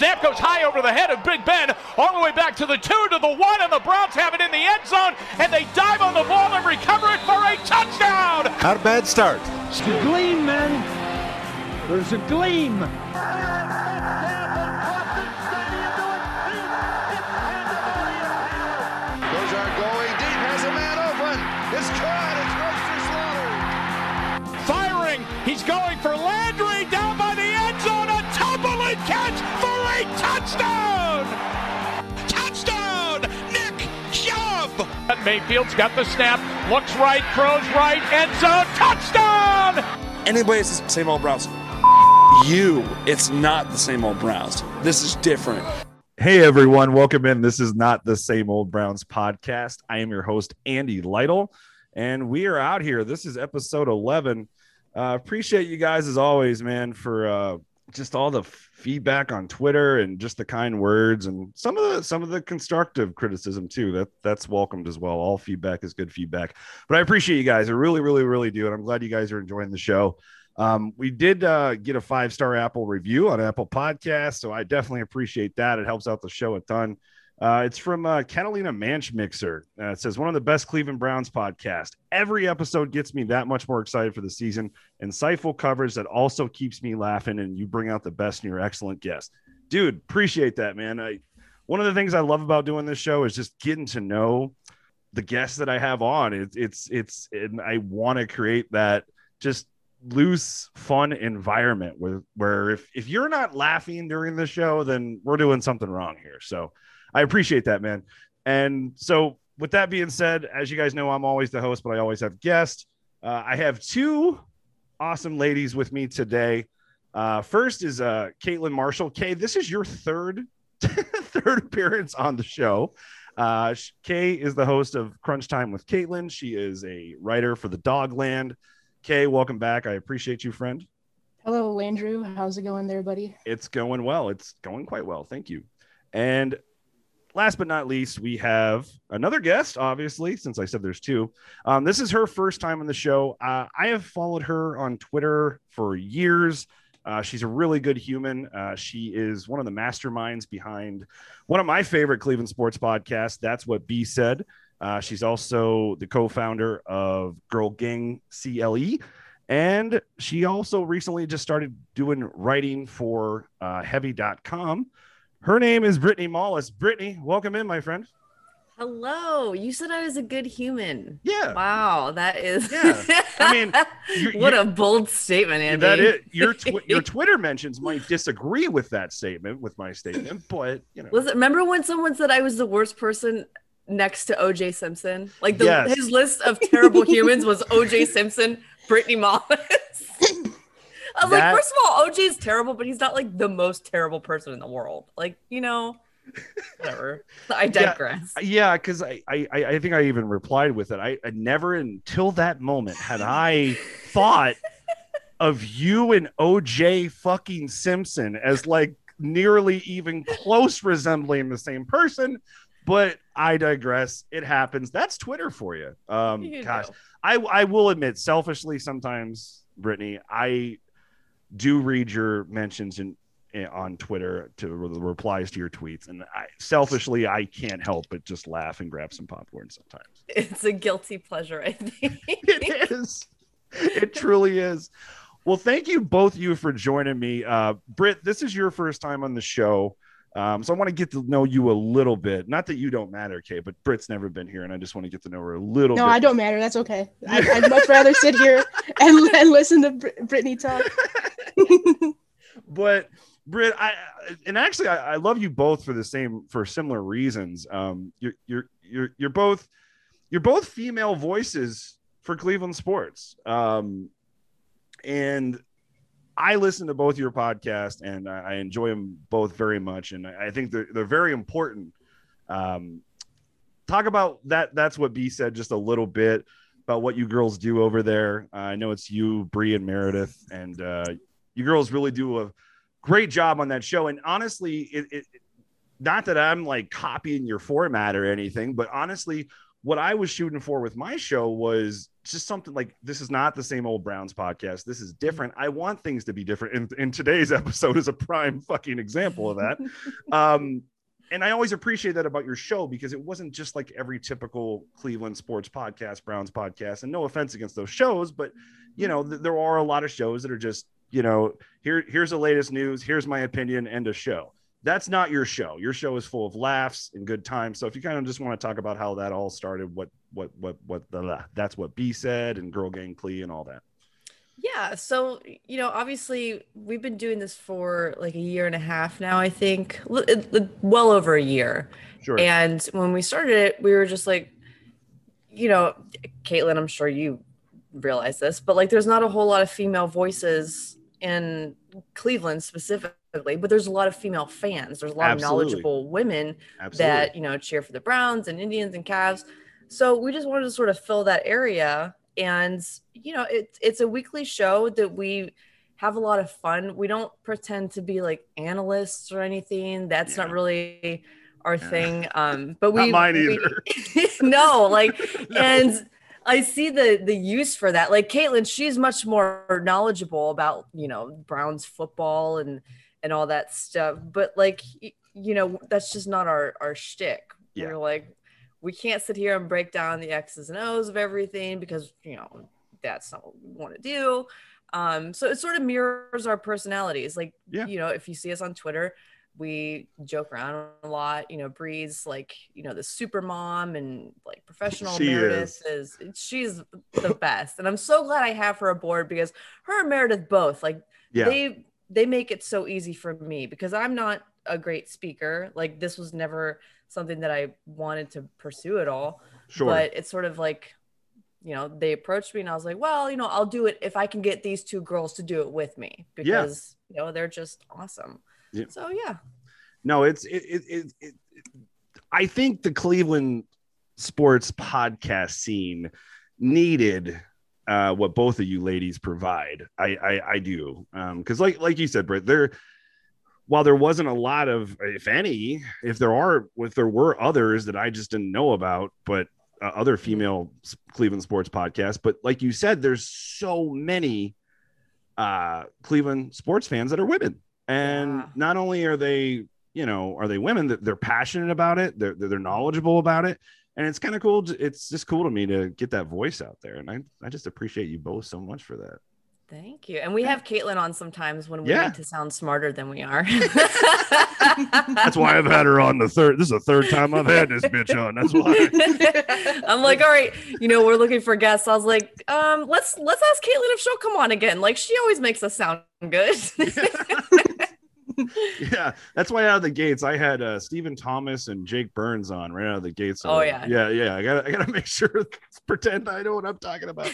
Snap goes high over the head of Big Ben, all the way back to the two, to the one, and the Browns have it in the end zone, and they dive on the ball and recover it for a touchdown. Not a bad start. It's a gleam, man. There's a gleam. Kosar going deep, has a man open. It's caught. It's Royster Slaughter. Firing, he's going for Landry Chubb. Mayfield's got the snap, looks right, throws right, end zone, touchdown. Anybody says same old Browns. You, it's not the same old Browns. This is different. Hey everyone, welcome in. This is not the same old Browns podcast. I am your host Andy Lytle, and we are out here. This is episode eleven. Uh, appreciate you guys as always, man, for uh, just all the feedback on Twitter and just the kind words and some of the some of the constructive criticism too. That that's welcomed as well. All feedback is good feedback. But I appreciate you guys. I really, really, really do, and I'm glad you guys are enjoying the show. Um, we did uh, get a five star Apple review on Apple Podcasts, so I definitely appreciate that. It helps out the show a ton. Uh, it's from uh, Catalina Manch Mixer. Uh, it says one of the best Cleveland Browns podcast. Every episode gets me that much more excited for the season. Insightful coverage that also keeps me laughing, and you bring out the best in your excellent guests. Dude, appreciate that, man. I, one of the things I love about doing this show is just getting to know the guests that I have on. It, it's it's and I want to create that just loose, fun environment where where if if you're not laughing during the show, then we're doing something wrong here. So I appreciate that, man. And so with that being said, as you guys know, I'm always the host, but I always have guests. Uh, I have two awesome ladies with me today. Uh, first is uh, Caitlin Marshall. Kay, this is your third third appearance on the show. Uh, Kay is the host of Crunch Time with Caitlin. She is a writer for the Dogland. Kay, welcome back. I appreciate you, friend. Hello, Andrew. How's it going there, buddy? It's going well. It's going quite well. Thank you. And last but not least, we have another guest, obviously, since I said there's two. Um, this is her first time on the show. Uh, I have followed her on Twitter for years. Uh, she's a really good human. Uh, she is one of the masterminds behind one of my favorite Cleveland sports podcasts. That's what B said. Uh, she's also the co-founder of Girl Gang CLE, and she also recently just started doing writing for uh, Heavy.com. Her name is Brittany Mollis. Brittany, welcome in, my friend. Hello. You said I was a good human. Yeah. Wow, that is. Yeah. I mean, you're, what you're, a bold statement, Andy. that it. Your tw- your Twitter mentions might disagree with that statement, with my statement, but you know. Listen, remember when someone said I was the worst person next to OJ Simpson? Like the, Yes. his list of terrible humans was OJ Simpson, Brittany Mollis. I was That- like, first of all, OJ is terrible, but he's not like the most terrible person in the world. Like, you know, whatever. I digress. Yeah, because I, I I think I even replied with it. I, I never until that moment had I thought of you and OJ fucking Simpson as like nearly even close resembling the same person. But I digress. It happens. That's Twitter for you. Um, You gosh, know. I I will admit, selfishly, sometimes Brittany, I do read your mentions in, in on Twitter to the replies to your tweets, and I selfishly I can't help but just laugh and grab some popcorn sometimes. It's a guilty pleasure, I think. It is. It truly is. Well, thank you both you for joining me. Uh, Britt, this is your first time on the show. Um, so I want to get to know you a little bit. Not that you don't matter, Kay, but Britt's never been here, and I just want to get to know her a little No, bit. I don't matter. That's okay. I, I'd much rather sit here and, and listen to Br- Brittany talk. but Britt, I and actually I, I love you both for the same for similar reasons. Um, you're you're you're you're both you're both female voices for Cleveland sports. Um, and I listen to both your podcasts and I, I enjoy them both very much, and I, I think they're they're very important. Um, talk about that. That's what B said just a little bit about what you girls do over there. Uh, I know it's you, Bree, and Meredith, and uh, you girls really do a great job on that show. And honestly, it, it not that I'm like copying your format or anything, but honestly, what I was shooting for with my show was just something like this is not the same old Browns podcast. This is different. I want things to be different. And, and today's episode is a prime fucking example of that. um, and I always appreciate that about your show because it wasn't just like every typical Cleveland sports podcast, Browns podcast. And no offense against those shows, but you know, th- there are a lot of shows that are just, you know, here, here's the latest news, here's my opinion, and a show. That's not your show. Your show is full of laughs and good times. So if you kind of just want to talk about how that all started, what what what what the that's what B said and Girl Gang Clee and all that. Yeah. So, you know, obviously we've been doing this for like a year and a half now, I think, L- l- well over a year. Sure. And when we started it, we were just like, you know, Caitlin, I'm sure you realize this, but like there's not a whole lot of female voices in Cleveland specifically, but there's a lot of female fans. There's a lot Absolutely. of knowledgeable women Absolutely. that, you know, cheer for the Browns and Indians and Cavs. So we just wanted to sort of fill that area. And, you know, it's it's a weekly show that we have a lot of fun. We don't pretend to be like analysts or anything. That's not really our thing. Um, but Not we mine we- either. no, like No. and I see the the use for that. Like Caitlin, she's much more knowledgeable about you know Browns football and and all that stuff. But like you know, that's just not our our shtick. Yeah. We're like, we can't sit here and break down the X's and O's of everything because you know that's not what we want to do. Um, so it sort of mirrors our personalities. Like, Yeah. you know, if you see us on Twitter, we joke around a lot. You know, Bree's like, you know, the super mom and like professional She Meredith is. she's the best. And I'm so glad I have her aboard because her and Meredith both like Yeah. they they make it so easy for me because I'm not a great speaker. Like this was never something that I wanted to pursue at all. sure. But it's sort of like, you know, they approached me and I was like, well, you know, I'll do it if I can get these two girls to do it with me because you know they're just awesome. Yeah. So yeah. no, it's it, it, it, it, I think the Cleveland sports podcast scene needed uh, what both of you ladies provide. I I, I do because like like you said, Britt, there while there wasn't a lot of, if any, if there are, if there were others that I just didn't know about, but uh, other female Cleveland sports podcasts. But like you said, there's so many uh, Cleveland sports fans that are women, and Yeah. not only are they, you know, are they women that they're passionate about it, they're they're, knowledgeable about it, and it's kind of cool. to- It's just cool to me to get that voice out there, and I I just appreciate you both so much for that. Thank you. And we have Caitlin on sometimes when we Yeah. need to sound smarter than we are. That's why I've had her on the third. This is the third time I've had this bitch on. That's why. I'm like, all right, you know, we're looking for guests. I was like, um, let's let's ask Caitlin if she'll come on again. Like she always makes us sound good. yeah, that's why out of the gates I had uh, Stephen Thomas and Jake Burns on right out of the gates. Oh, Uh, yeah. yeah, yeah. I gotta, I gotta make sure pretend I know what I'm talking about.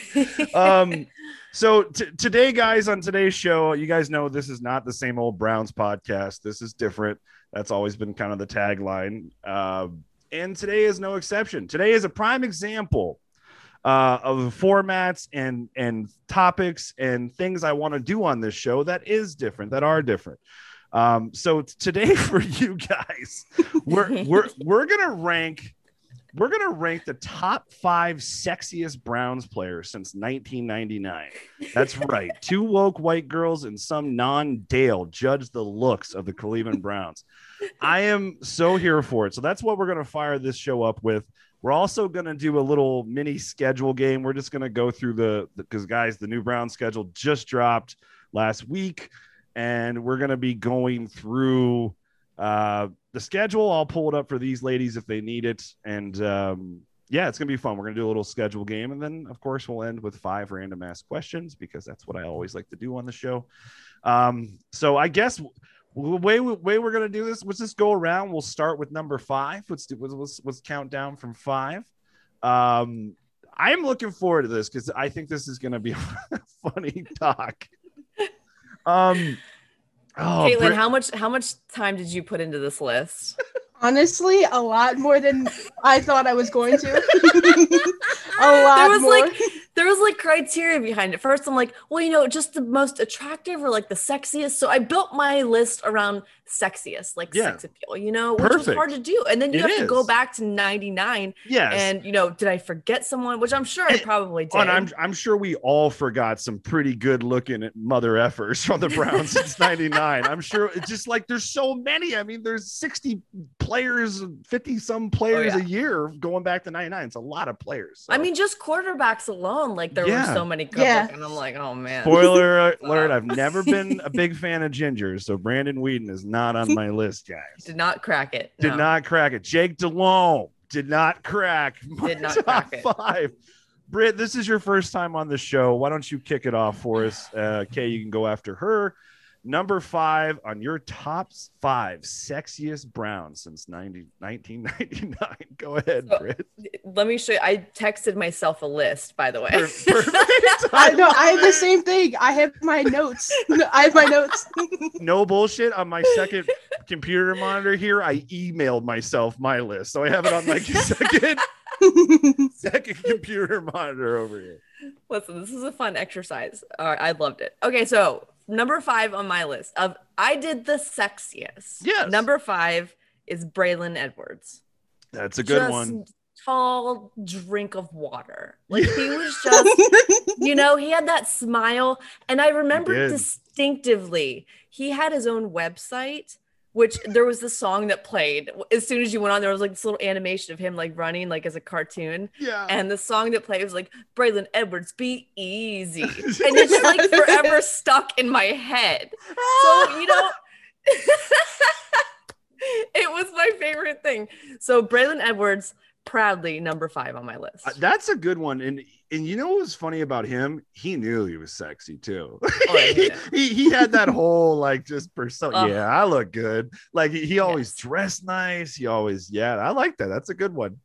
um, so t- today, guys, on today's show, you guys know this is not the same old Browns podcast. This is different. That's always been kind of the tagline. Uh, and today is no exception. Today is a prime example uh, of formats and and topics and things I want to do on this show that is different, that are different. Um, so today for you guys, we're we're we're gonna rank we're gonna rank the top five sexiest Browns players since 1999. That's right. Two woke white girls and some non-Dale judge the looks of the Cleveland Browns. I am so here for it. So that's what we're gonna fire this show up with. We're also gonna do a little mini schedule game. We're just gonna go through the because guys, the new Brown schedule just dropped last week, and we're gonna be going through uh the schedule. I'll pull it up for these ladies if they need it. And um yeah it's gonna be fun. We're gonna do a little schedule game. And then of course we'll end with five random ask questions because that's what i always like to do on the show. Um so i guess the way, way we're gonna do this let's just go around. We'll start with number five. Let's do let's, let's count down from five. Um i'm looking forward to this because i think this is gonna be a funny talk um Oh, Caitlin, Brit- how much how much time did you put into this list? Honestly, a lot more than I thought I was going to. a lot there was more. like there was like criteria behind it. First, I'm like, well, you know, just the most attractive or like the sexiest. So I built my list around sexiest, like Yeah. sex appeal, you know, which was hard to do. And then you It have to go back to 99 Yes. and, you know, did I forget someone? Which I'm sure I probably did. Oh, and I'm I'm sure we all forgot some pretty good looking mother effers from the Browns since '99. I'm sure it's just like there's so many. I mean, there's 60 players, 50 some players Oh, yeah. a year going back to '99. It's a lot of players. I mean, just quarterbacks alone, like there Yeah. were so many good Yeah. looking. I'm like, oh man. spoiler alert: I've never been a big fan of gingers, so Brandon Weeden is not on my list, guys. Did not crack it. Did no. not crack it. Jake Delhomme did not crack. Did not crack it. Five. Britt, this is your first time on the show. Why don't you kick it off for us? Uh, Kay, you can go after her. Number five on your top five sexiest Browns since 90, 1999. Go ahead, So- Britt. Let me show you. I texted myself a list, by the way. Perfect. I know. I have the same thing. I have my notes. I have my notes. No bullshit. On my second computer monitor here, I emailed myself my list. So I have it on my second, second computer monitor over here. Listen, this is a fun exercise. All right, I loved it. Okay, so number five on my list of I did the sexiest. Yes. Number five is Braylon Edwards. That's a good Just one. Tall drink of water. Like he was just, you know, he had that smile. And I remember distinctively, he had his own website, which there was this song that played. As soon as you went on, there was like this little animation of him like running like as a cartoon. Yeah. And the song that played was like Braylon Edwards, be easy. And it's like forever stuck in my head. So, you know, it was my favorite thing. So Braylon Edwards, proudly number five on my list. Uh, That's a good one. And and you know what was funny about him? He knew he was sexy too. Oh, I he, he he had that whole like just persona. Ugh. yeah, I look good. Like he, he always Yes. dressed nice. He always, yeah, I like that. That's a good one.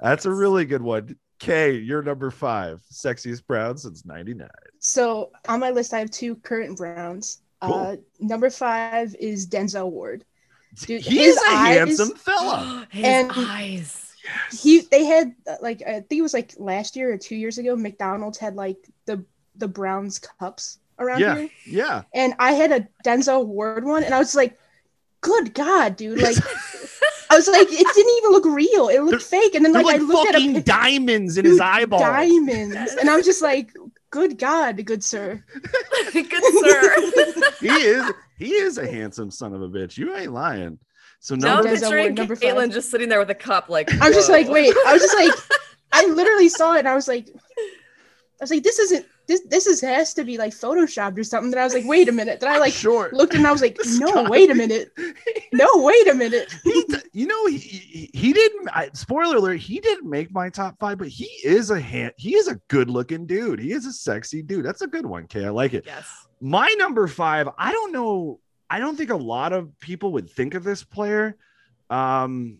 That's a really good one. Kay, you're number five, sexiest Brown since 99. So on my list, I have two current Browns. Uh, number five is Denzel Ward. Dude, He's a eyes- handsome fella. His And- eyes. He they had uh, like I think it was like last year or two years ago. McDonald's had like the the Browns cups around Yeah, here, yeah. and I had a Denzel Ward one, and I was like, "Good God, dude!" Like I was like, it didn't even look real; it looked fake. And then like, like, I looked at a diamonds in his eyeball. diamonds, and I was just like, "Good God, good sir." Good sir. he is he is a handsome son of a bitch. You ain't lying. So now number I'm picturing number five. Caitlin just sitting there with a cup, like I'm just like, wait. I was just like, I literally saw it, and I was like, I was like, this isn't this. This is has to be like photoshopped or something. That I was like, wait a minute. Then I like short. looked and I was like, no, guy- wait a minute. No, wait a minute. he, you know, he, he, he didn't. I, spoiler alert: he didn't make my top five, but he is a hand. He is a good-looking dude. He is a sexy dude. That's a good one, Kay. I like it. Yes. My number five. I don't know. I don't think a lot of people would think of this player. Um,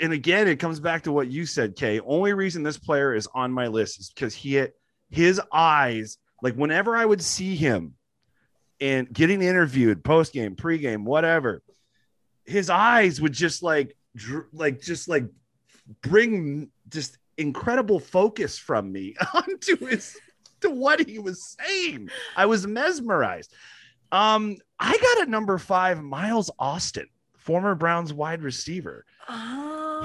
and again, it comes back to what you said, Kay. Only reason this player is on my list is because he had his eyes. Like whenever I would see him and getting interviewed, post game, pre game, whatever, his eyes would just like, dr- like, just like bring just incredible focus from me onto his to what he was saying. I was mesmerized. Um, I got a number five, Miles Austin, former Browns wide receiver.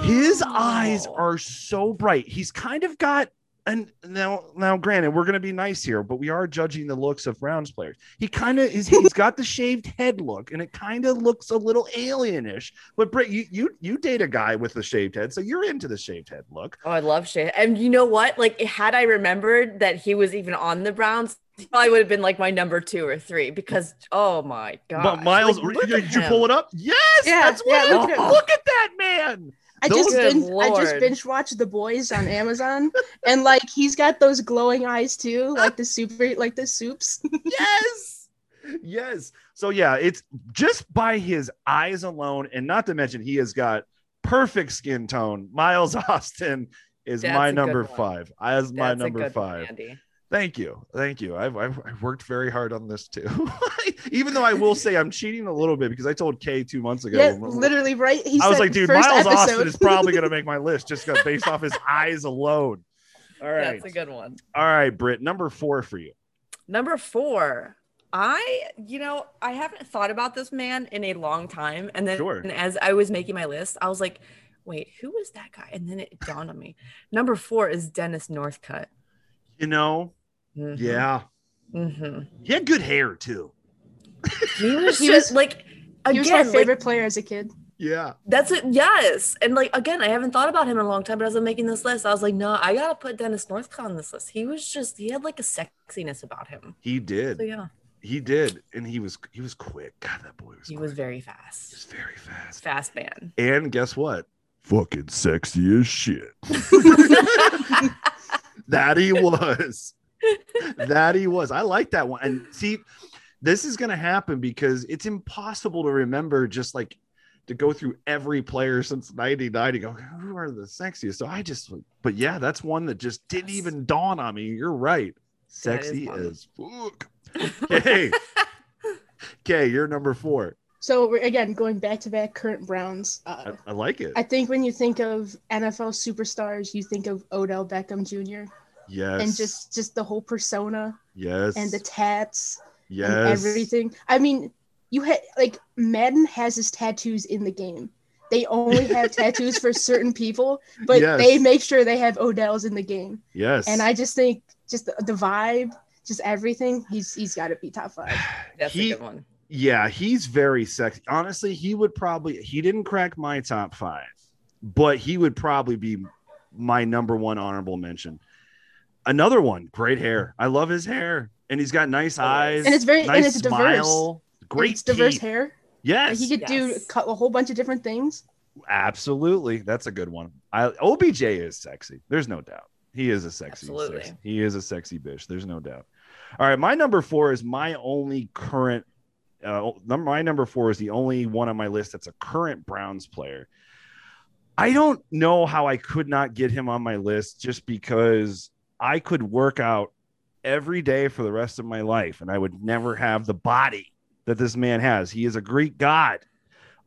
His eyes Oh. are so bright. He's kind of got and now now granted we're going to be nice here but we are judging the looks of browns players he kind of is he's got the shaved head look and it kind of looks a little alienish but Britt, you you you date a guy with a shaved head so you're into the shaved head look Oh, I love shit. And you know what? Like, had I remembered that he was even on the Browns, he probably would have been like my number two or three because, oh my god. but miles like, did you pull it up yes Yeah, that's what yeah, look, at, look at that man I just binge, I just binge watched The Boys on Amazon, and like he's got those glowing eyes too, like the super, like the soups. yes! Yes. So yeah it's just by his eyes alone and not to mention he has got perfect skin tone. Miles austin is That's my number five. As my That's number good one, five. Andy. Thank you thank you I've, I've, I've worked very hard on this too even though i will say i'm cheating a little bit because i told kay two months ago yeah, literally, right? He I was like, dude, first Miles Austin is probably going to make my list just based off his eyes alone. All right. That's a good one. All right, Britt. Number four for you. Number four. I, you know, I haven't thought about this man in a long time. And then Sure. and as I was making my list, I was like, wait, who is that guy? And then it dawned on me. Number four is Dennis Northcutt. You know, Mhm. yeah. Mhm. He had good hair too. He was He just was- like, He was my again, like, favorite player as a kid. Yeah. That's it. Yes. And like again, I haven't thought about him in a long time, but as I'm making this list, I was like, no, I gotta put Dennis Northcutt on this list. He was just he had like a sexiness about him. He did. So yeah, He did. And he was he was quick. God, that boy was he quick. was very He fast. was very fast. Fast man. And guess what? Fucking sexy as shit. that he was. That he was. I like that one. And see, this is going to happen because it's impossible to remember just like to go through every player since 99 to go, who are the sexiest? So I just, but yeah, that's one that just didn't even dawn on me. You're right. Sexy fun. as fuck. Okay. okay, you're number four. So we're again going back to back current Browns. Uh, I, I like it. I think when you think of NFL superstars, you think of Odell Beckham Jr. yes. and just just the whole persona yes. and the tats yes. and everything. I mean, you had like Madden has his tattoos in the game. They only have tattoos for certain people, but Yes. they make sure they have Odell's in the game. Yes. And I just think just the, the vibe, just everything. He's he's got to be top five. That's He- a good one. yeah, he's very sexy. Honestly, he would probably he didn't crack my top five, but he would probably be my number one honorable mention. Another one, great hair. I love his hair, and he's got nice eyes, And it's very- and nice it's diverse. smile, great it's diverse teeth. hair. Like Yes, he could do Yes. cut a whole bunch of different things. absolutely. That's a good one. I OBJ is sexy. There's no doubt. He is a sexy. Absolutely. sexy- He is a sexy bitch. There's no doubt. All right, my number four is my only current. Uh, number my number four is the only one on my list that's a current Browns player. I don't know how I could not get him on my list just because I could work out every day for the rest of my life and I would never have the body that this man has. He is a Greek god.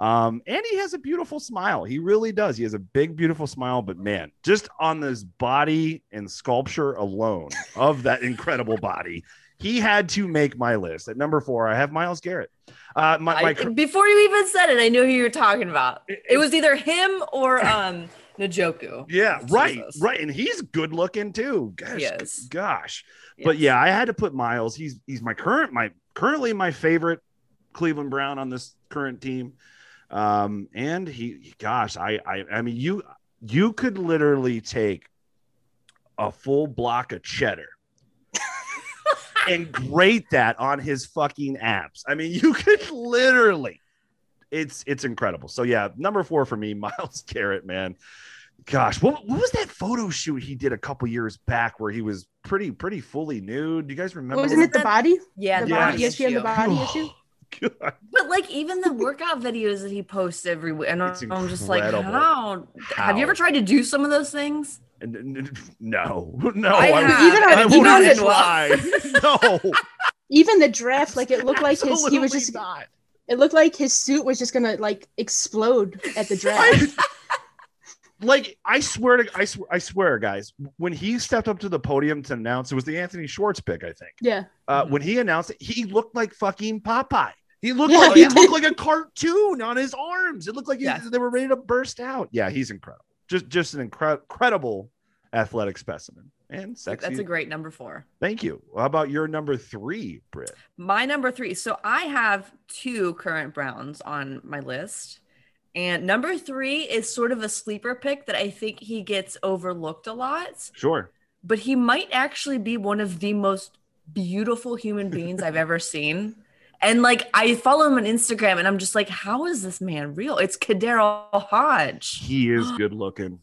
Um, and he has a beautiful smile. He really does. He has a big, beautiful smile. But man, just on this body and sculpture alone of that incredible body, he had to make my list. At number four, I have Myles Garrett. Uh, my, my, I, before you even said it, I knew who you were talking about. It was either him or um Njoku. yeah, right, right, and he's good looking too. Gosh, Yes. gosh. But yeah, I had to put Myles. He's he's my current my currently my favorite Cleveland Brown on this current team. Um, and he, gosh, I I I mean you you could literally take a full block of cheddar and grate that on his fucking abs. I mean, you could literally. It's it's incredible. So yeah, number four for me, Myles Garrett, man. Gosh, what, what was that photo shoot he did a couple years back where he was pretty pretty fully nude? Do you guys remember? Wasn't it the body? Yeah, the the Yeah. body body issue and the body oh, issue. God. But like even the workout videos that he posts every week, and It's I'm just like, incredible. how? Have you ever tried to do some of those things? And- and- and- No, no, I I, have, Even and on- it's even not the- try. No, Even the draft, like it looked like his he was just not. It looked like his suit was just gonna like explode at the draft. like I swear to I swear I swear guys when he stepped up to the podium to announce it was the Anthony Schwartz pick I think yeah. uh, when he announced it he looked like fucking Popeye he looked Yeah, like he he looked like a cartoon on his arms it looked like he- Yes. they were ready to burst out yeah he's incredible just just an incre- incredible athletic specimen and sexy That's a great number four. thank you how about your number three Britt My number three. So I have two current Browns on my list. And number three is sort of a sleeper pick that I think he gets overlooked a lot, sure but he might actually be one of the most beautiful human beings I've ever seen. And like I follow him on Instagram and I'm just like, how is this man real? It's KhaDarel Hodge. he is good looking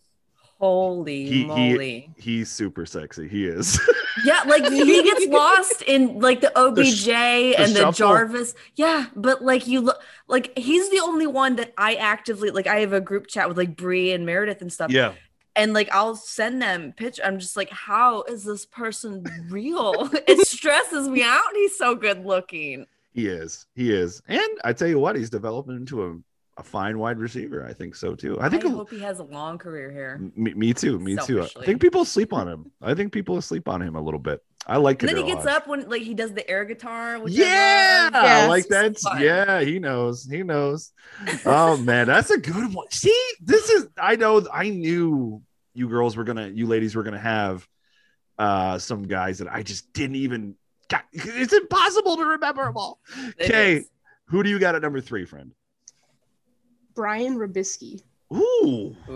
Holy He- he- moly. he's super sexy he is Yeah, like he gets lost in like the OBJ and the shuffle. Jarvis. Yeah, but like you look like he's the only one that I actively like. I have a group chat with like Bree and Meredith and stuff. yeah And like I'll send them pitch. I'm just like, how is this person real? it stresses me out. He's so good looking. He is. He is. And I tell you what, he's developing into a a fine wide receiver. I think so too. I I, think a- hope he has a long career here. me, me too. Me too. I think people sleep on him. I think people sleep on him a little bit. I like it. then he gets up when like he does the air guitar. Yeah, I like that. yeah. He knows. He knows. Oh man, that's a good one. See, this is. I know. I knew you girls were gonna. You ladies were gonna have uh some guys that I just didn't even. Got, it's impossible to remember them all. Okay, who do you got at number three, friend? Brian Robiskie. Ooh, Ooh.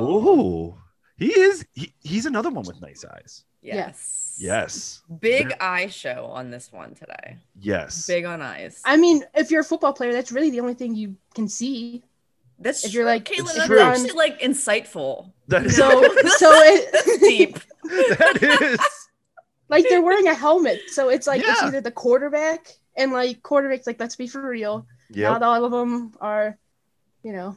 ooh. He is. He, he's another one with nice eyes. Yes. Yes. Big There- eye show on this one today. Yes. Big on eyes. I mean, if you're a football player, that's really the only thing you can see. That's if you're like- Caitlin, it's that's true. actually like insightful. That is, So, so it deep. that is. like they're wearing a helmet, so it's like it's either the quarterback and like quarterbacks. Like, let's be for real. Yep. Not all of them are, you know,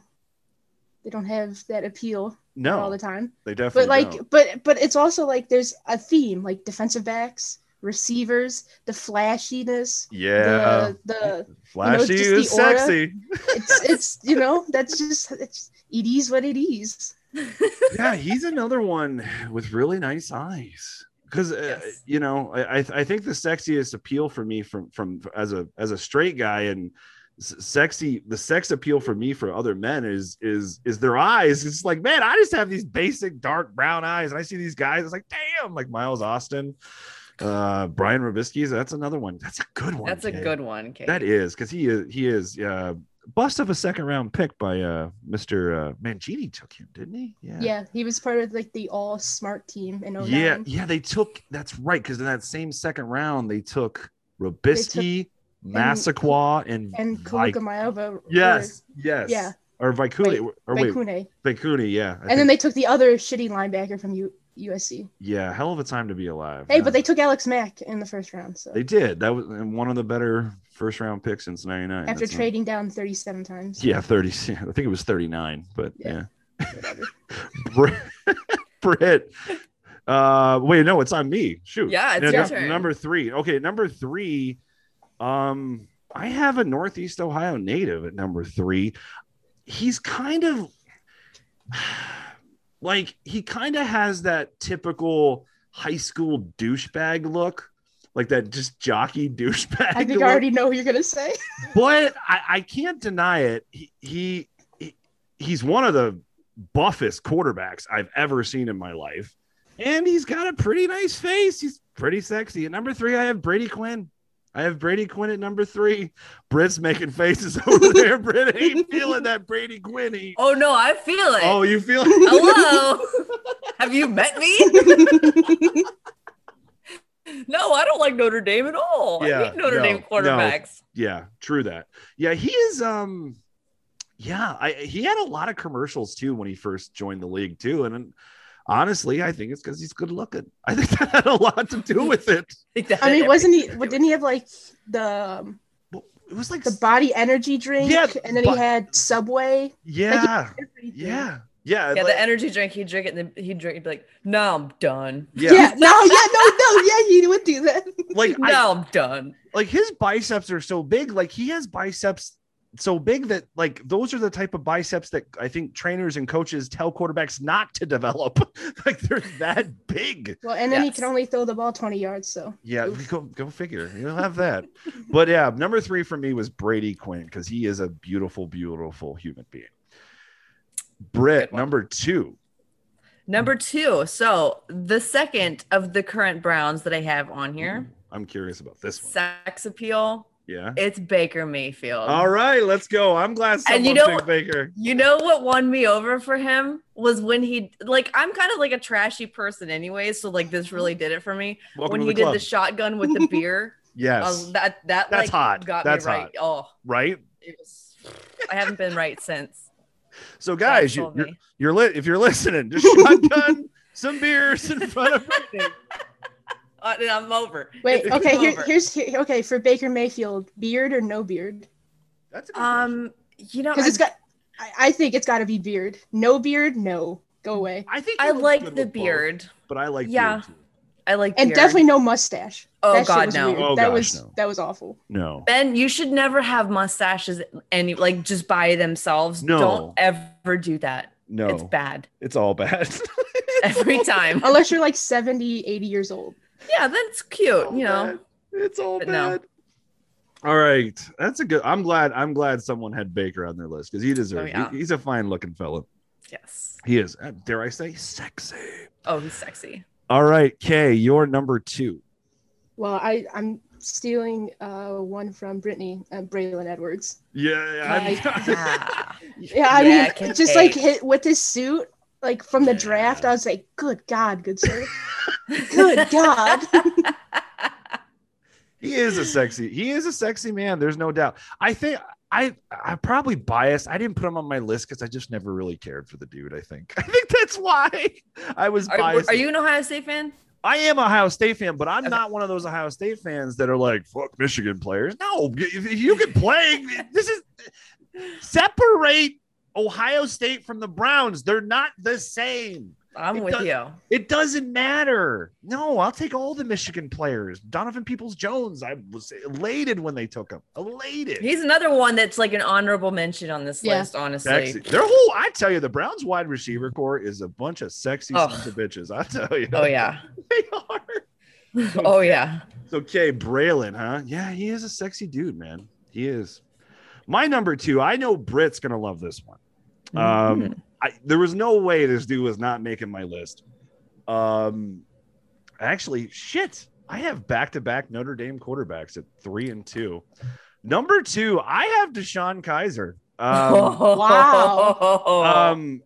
they don't have that appeal no all the time. they definitely. But like, don't. but but it's also like there's a theme, like defensive backs, receivers, the flashiness, yeah, the the flashy just is the aura. sexy. it's it's you know that's just it's it is what it is. yeah, he's another one with really nice eyes. Because uh, you know, I I I think the sexiest appeal for me from from as a as a straight guy and s- sexy the sex appeal for me for other men is is is their eyes. It's like man, I just have these basic dark brown eyes, and I see these guys. It's like damn, like Miles Austin, uh, Brian Robiskie's. That's another one. That's a good one. That's a good one, Kate. That is because he is he is uh bust of a second round pick by uh Mr. Uh, Mangini took him, didn't he? Yeah, he was part of like the all smart team in 09. Yeah, yeah, they took that's right because in that same second round they took Robisky, Massaquoi, and, and Vi- Kaluka Maiava. Yes, yes, Yeah. or Veikune, Right, or Or wait, Veikune. Veikune, yeah, I And then they took the other shitty linebacker from U- USC. yeah, hell of a time to be alive. Hey, Yeah. but they took Alex Mack in the first round. So they did that was one of the better first round picks since '99. after trading down 37 times. yeah, thirty. I think it was thirty nine, but yeah. Yeah. Whatever. Britt, Britt. Uh, wait, no, it's on me. Shoot. Yeah, it's No, your num- turn. Number three. Okay, number three. Um, I have a Northeast Ohio native at number three. He's kind of like he kind of has that typical high school douchebag look, like that just jockey douchebag. I think look I already know what you're gonna say. but I, I can't deny it. He, he he he's one of the buffest quarterbacks I've ever seen in my life, and he's got a pretty nice face. He's pretty sexy. At number three, I have Brady Quinn. I have Brady Quinn at number three. Britt's making faces over there. Britt ain't feeling that Brady Quinn. Oh no, I feel it. Oh, you feel it? Hello. Have you met me? no, I don't like Notre Dame at all. Yeah, I hate Notre no, Dame no. quarterbacks. yeah true that yeah he is um yeah i he had a lot of commercials too when he first joined the league too and honestly i think it's because he's good looking i think that had a lot to do with it I mean, wasn't he? everything Didn't he have like the um, Well, it was like the body energy drink? Yeah, and then but- he had Subway. yeah Everything. yeah yeah Yeah, like- the energy drink, he'd drink it and then he'd drink it, be like, no, I'm done. yeah, Yeah. No. Yeah. No. No. Yeah. He would do that. like I, No, I'm done. like his biceps are so big like he has biceps so big that like those are the type of biceps that i think trainers and coaches tell quarterbacks not to develop like they're that big Well, and then he can only throw the ball 20 yards. So Yeah, go go figure. You'll have that. but yeah, number three for me was Brady Quinn because he is a beautiful, beautiful human being. Britt, number two. Number two. So the second of the current Browns that I have on here, mm-hmm. I'm curious about this one. sex appeal, Yeah. it's Baker Mayfield. All right, let's go. I'm glad someone And you know Baker. You know what won me over for him was when he like I'm kind of like a trashy person anyway, so like this really did it for me. Welcome when he did the shotgun with the beer, yes. uh, that that That's like hot. got That's me right. hot. Oh, right. it was. I haven't been right since. So guys, you, sold you're you're lit. If you're listening, just shotgun some beers in front of Brittany. And I'm over. wait. It's Okay. Here, over. here's here, okay for Baker Mayfield, beard or no beard? That's a good question. um, you know, Because I, it's got. I, I think it's got to be beard. No beard. No. Go away. I think I like the with both, beard. but I like Yeah. beard too. I like and beard. definitely no mustache. Oh, that God, no. weird. Oh, that gosh, was no. that was awful. No. Ben, you should never have mustaches any like just by themselves. No. Don't ever do that. No. It's bad It's all bad. every time. Unless you're like 70, 80 years old. Yeah, that's cute. You know, It's all But no. bad. All right. That's a good I'm glad I'm glad someone had Baker on their list because he deserves Oh, yeah. he- he's a fine looking fellow. yes. He is. Uh, Dare I say sexy. Oh, he's sexy. All right, Kay, you're number two. Well, I I'm stealing uh one from Brittany uh, Braylon Edwards. Yeah, Like- Yeah. Yeah, I Yeah, mean, just K. like hit with his suit, like from the draft, Yeah. I was like, "Good God, good sir, good God." he is a sexy he is a sexy man there's no doubt. I think i i'm probably biased. I didn't put him on my list because i just never really cared for the dude i think. I think that's why i was Are, biased. are you an Ohio State fan? i am ohio state fan but i'm Okay. not one of those ohio state fans that are like fuck michigan players. No you can play. This is separate ohio state from the browns. They're not the same I'm It with does- you. it doesn't matter. No, I'll take all the Michigan players. Donovan Peoples Jones. I was elated when they took him. Elated. He's another one that's like an honorable mention on this Yeah. list, honestly. sexy. Their whole, I tell you, the Browns wide receiver core is a bunch of sexy Oh. sons of bitches. I tell you. Oh yeah. they are. oh yeah. Okay, Braylon, huh? Yeah, he is a sexy dude, man. He is. My number two. I know Britt's gonna love this one. Um, Mhm. I, there was no way this dude was not making my list. Um, actually, shit, I have back to back Notre Dame quarterbacks at three and two. Number two, I have DeShone Kizer. Um, Wow. um,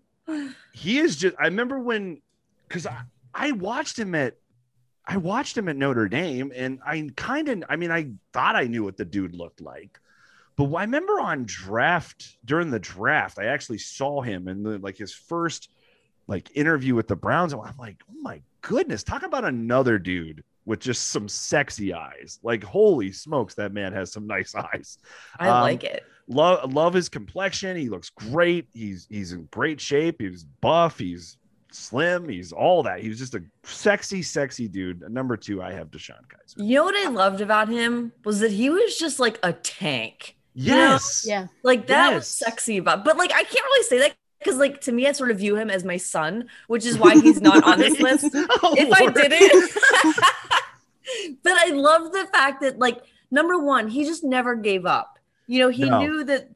he is just. I remember when, because I, I watched him at, I watched him at Notre Dame, and I kind of, I mean, I thought I knew what the dude looked like, but I remember on draft during the draft, I actually saw him in the like his first like interview with the Browns, and I'm like, oh my goodness, talk about another dude with just some sexy eyes. Like, holy smokes, that man has some nice eyes I um, like it. love love his complexion. He looks great. He's he's in great shape. He's buff. He's slim. He's all that. He's just a sexy, sexy dude. Number two, I have DeShone Kizer. You know what I loved about him was that he was just like a tank. Yes. yeah, Like that was sexy but but like I can't really say that because like to me I sort of view him as my son, which is why he's not on this list. Oh, if I didn't. but I love the fact that like number one, he just never gave up. You know, he No. knew that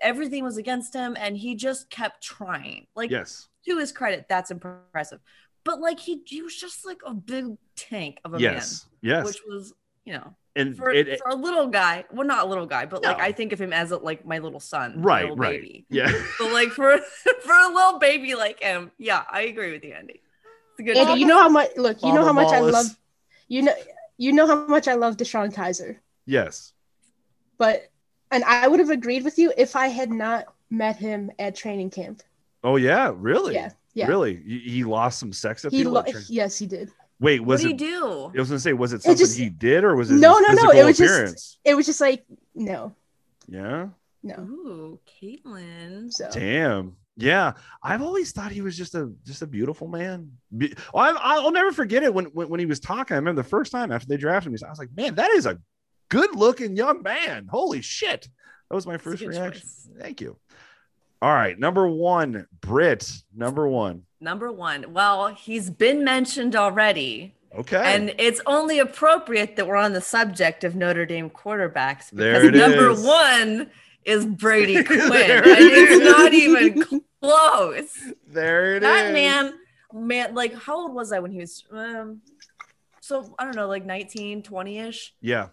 everything was against him and he just kept trying. Like Yes. to his credit, that's impressive. But like he, he was just like a big tank of a Yes. man, Yes. which was, you know, and for, it, it- for a little guy, well, not a little guy, but like I think of him as a, like my little son, right, little right. baby. Yeah. But like for for a little baby like him, yeah, I agree with you, Andy. It's a good. Andy, you know how much. Look, you know how much I love. You know, you know how much I love DeShone Kizer. yes. But and I would have agreed with you if I had not met him at training camp. Oh yeah. Really? Yeah, yeah. Really? He, he lost some sex appeal. He lo- at tra- yes, he did. Wait, what was do it? you do? I was gonna say, was it something just- he did, or was it No, no, no, it was just- It was just like no, Yeah. no. Ooh, Caitlin. So Damn. Yeah, I've always thought he was just a just a beautiful man. Be- oh, I, I'll never forget it when, when when he was talking. I remember the first time after they drafted me, I was like, "Man, that is a good looking young man. Holy shit!" That was my first reaction. choice. Thank you. All right, number one, Brit. Number one. Number one. Well, he's been mentioned already. Okay. And it's only appropriate that we're on the subject of Notre Dame quarterbacks because There it number is. one is Brady Quinn. And it's not even close. there it is. that man, man, like how old was I when he was um so I don't know, like 19, 20-ish. Yeah.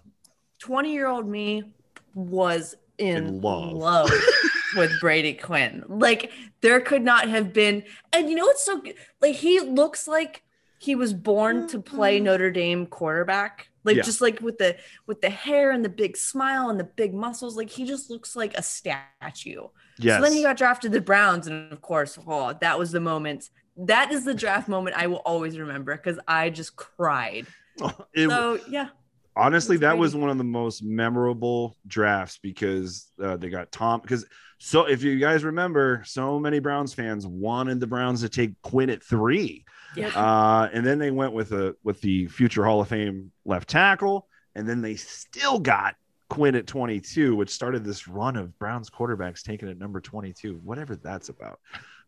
20 year old me was in, In love. love, with Brady Quinn. Like there could not have been, and you know what's so? Like he looks like he was born to play mm-hmm. Notre Dame quarterback. Like Yeah. just like with the with the hair and the big smile and the big muscles, like he just looks like a statue. Yes. So then he got drafted to the Browns, and of course, oh, that was the moment. That is the draft moment I will always remember because I just cried. It- So yeah, honestly, that was one of the most memorable drafts because uh, they got Tom. Because so, if you guys remember, so many Browns fans wanted the Browns to take Quinn at three, Yep. uh, and then they went with a with the future Hall of Fame left tackle, and then they still got Quinn at 22, which started this run of Browns quarterbacks taken at number 22, whatever that's about.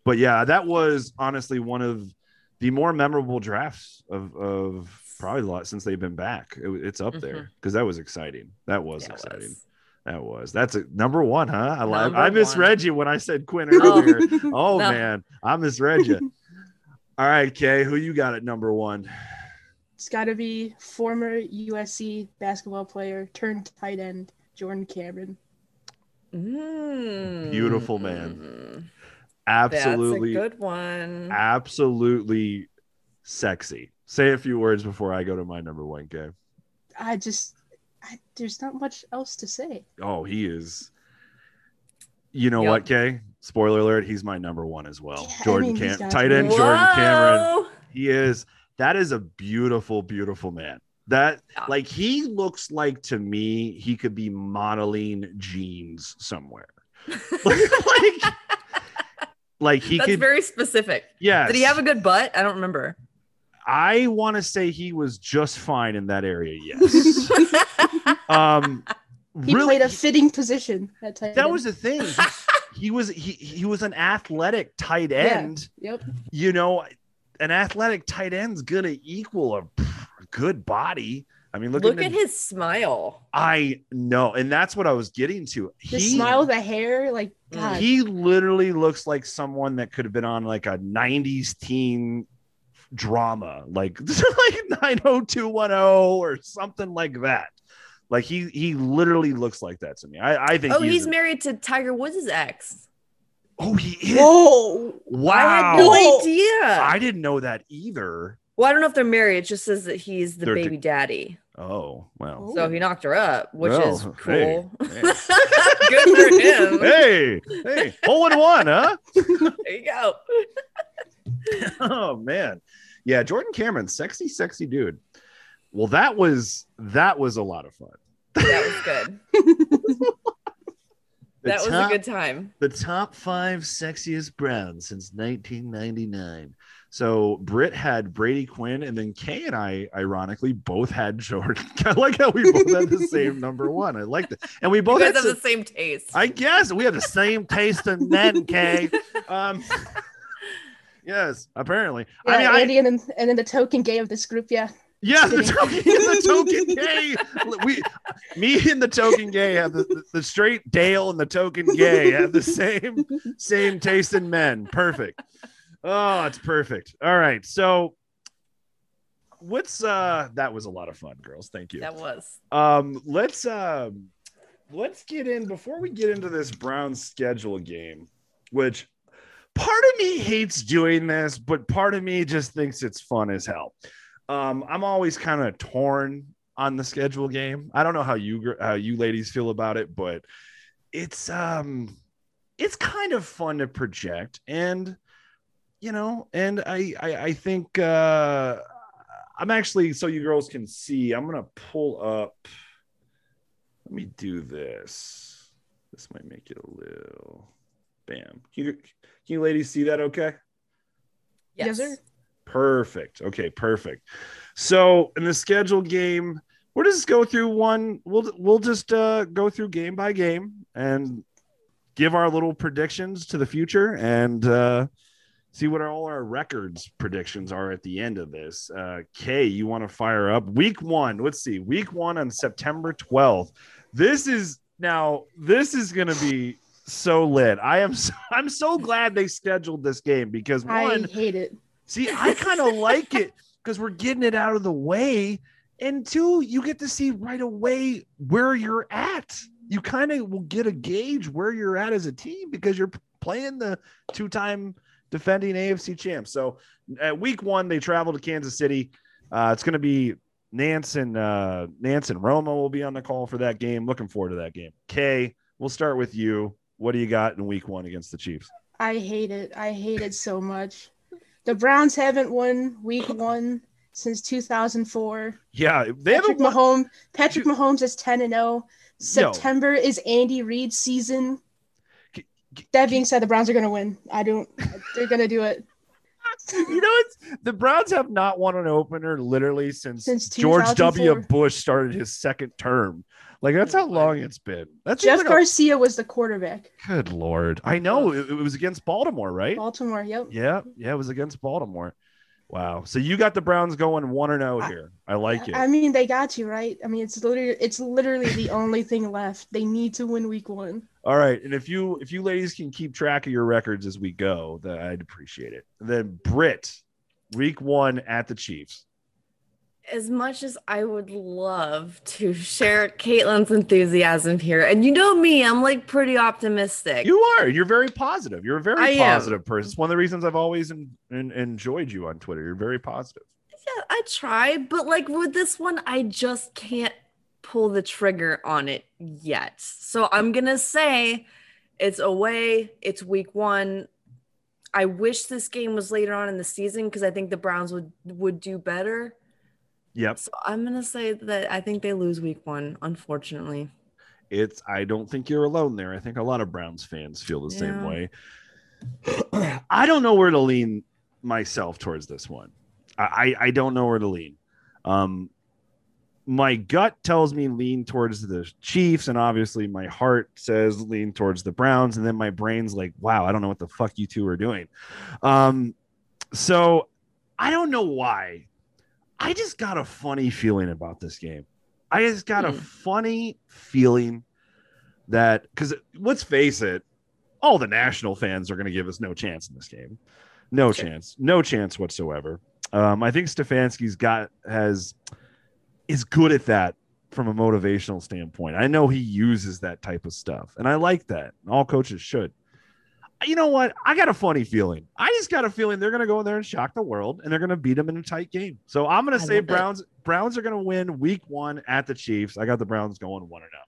But yeah, that was honestly one of the more memorable drafts of of probably a lot since they've been back. It, it's up there Mhm. because that was exciting. That was Yeah, exciting. was. That was that's a number one, huh? I lied. Number I misread you when I said Quinn earlier. oh No. man, I misread you. All right, Kay, who you got at number one? It's got to be former USC basketball player turned tight end Jordan Cameron. Mm. Beautiful man. That's a Absolutely, good one. absolutely sexy. Say a few words before I go to my number one, Kay. I just, I, there's not much else to say. Oh, he is. You know Yep. what, Kay? Spoiler alert, he's my number one as well. Yeah, I Jordan mean, he's Cam tight end be. Jordan Cameron. He is that is a beautiful, beautiful man. That like he looks like to me, he could be modeling jeans somewhere. like, like he That's could very specific. yeah. Did he have a good butt? I don't remember. I want to say he was just fine in that area, yes. um He really played a fitting position at tight that end. was the thing. he was he he was an athletic tight Yeah. end. Yep. You know, an athletic tight end's gonna equal a, a good body. I mean, look, Look at, at his smile. I know, and that's what I was getting to. The He smile, the hair, like God. he literally looks like someone that could have been on like a '90s teen drama, like like 90210 or something like that. Like he he literally looks like that to me. I I think Oh, he's a- married to Tiger Woods' ex. oh he is. Whoa. Wow. I had no Whoa. idea. I didn't know that either. well, I don't know if they're married. It just says that he's the They're baby daddy. Oh, well. Oh. So he knocked her up, which Well, is hey, cool. hey. Good for him. Hey, hey, hole in one, huh? There you go. oh man. Yeah, Jordan Cameron, sexy, sexy dude. Well, that was that was a lot of fun. That was good. That was a good time. the top five sexiest Browns since 1999. So Britt had Brady Quinn, and then Kay and I, ironically, both had Jordan. I like how we both had the same number one. I like that, and we both have some- the same taste. I guess we have the same taste in men, Kay. Um, yes, apparently. Yeah, I mean, I, and then and then the token gay of this group. Yeah. yeah, the token, the token gay. We, me and the token gay have the, the, the straight Dale and the token gay have the same same taste in men. Perfect. Oh, it's perfect. All right, so what's uh that was a lot of fun, girls. Thank you. that was. Um, let's um, let's get in before we get into this Brown schedule game, which part of me hates doing this, but part of me just thinks it's fun as hell. Um, I'm always kind of torn on the schedule game. I don't know how you how you ladies feel about it, but it's um, it's kind of fun to project and you know and i i, I think uh i'm actually so you girls can see i'm gonna pull up let me do this this might make it a little bam can you, can you ladies see that okay Yes, Yes, sir. Perfect. Okay, perfect. So in the schedule game, we'll just go through one. We'll we'll just uh, go through game by game and give our little predictions to the future and uh, see what all our records predictions are at the end of this. Uh, Kay, you want to fire up week one? Let's see. Week one on September twelfth. This is now. This is going to be so lit. I am. So, I'm so glad they scheduled this game because one, I hate it. See, I kind of like it because we're getting it out of the way. And two, you get to see right away where you're at. You kind of will get a gauge where you're at as a team because you're playing the two time defending AFC champs. So at week one, they travel to Kansas City. Uh, it's going to be Nantz and uh, Nantz and Romo will be on the call for that game. Looking forward to that game. Kay, we'll start with you. What do you got in week one against the Chiefs? I hate it. I hate it so much. The Browns haven't won week one since 2004. Yeah, they Patrick haven't won. Mahomes. Patrick Mahomes is 10 and 0. September is Andy Reid's season. That being said, the Browns are going to win. I don't. They're going to do it you know, it's the Browns have not won an opener literally since, Since George W. Bush started his second term. Like that's oh how long it's been. That's Jeff like a- Garcia was the quarterback. good lord. I know it, it was against Baltimore, right? Baltimore. Yep. Yeah, yeah, it was against Baltimore. Wow. So you got the Browns going one or oh no here. I like it. I mean, they got you right. I mean, it's literally it's literally the only thing left. They need to win Week One. All right, and if you if you ladies can keep track of your records as we go, then I'd appreciate it. And then Britt, week one at the Chiefs. As much as I would love to share Caitlin's enthusiasm here, and you know me, I'm like pretty optimistic. You are. You're very positive. You're a very I am. positive person. It's one of the reasons I've always en- en- enjoyed you on Twitter. You're very positive. Yeah, I try, but like with this one, I just can't pull the trigger on it yet. So I'm gonna say it's away, it's week one. I wish this game was later on in the season because I think the Browns would would do better. Yep. So I'm gonna say that I think they lose week one, unfortunately. It's I don't think you're alone there. I think a lot of Browns fans feel the same way. I don't know where to lean myself towards this one. I I, I don't know where to lean. Um my gut tells me lean towards the Chiefs, and obviously my heart says lean towards the Browns, and then my brain's like, wow, I don't know what the fuck you two are doing. Um, so I don't know why. I just got a funny feeling about this game. I just got a Hmm. funny feeling that because let's face it, all the national fans are going to give us no chance in this game. No Sure. chance, no chance whatsoever. Um, I think Stefanski's got has is good at that from a motivational standpoint. I know he uses that type of stuff, and I like that. All coaches should. You know what? I got a funny feeling. I just got a feeling they're going to go in there and shock the world, and they're going to beat them in a tight game. So I'm going to say love it. Browns. Browns are going to win Week One at the Chiefs. I got the Browns going one and oh.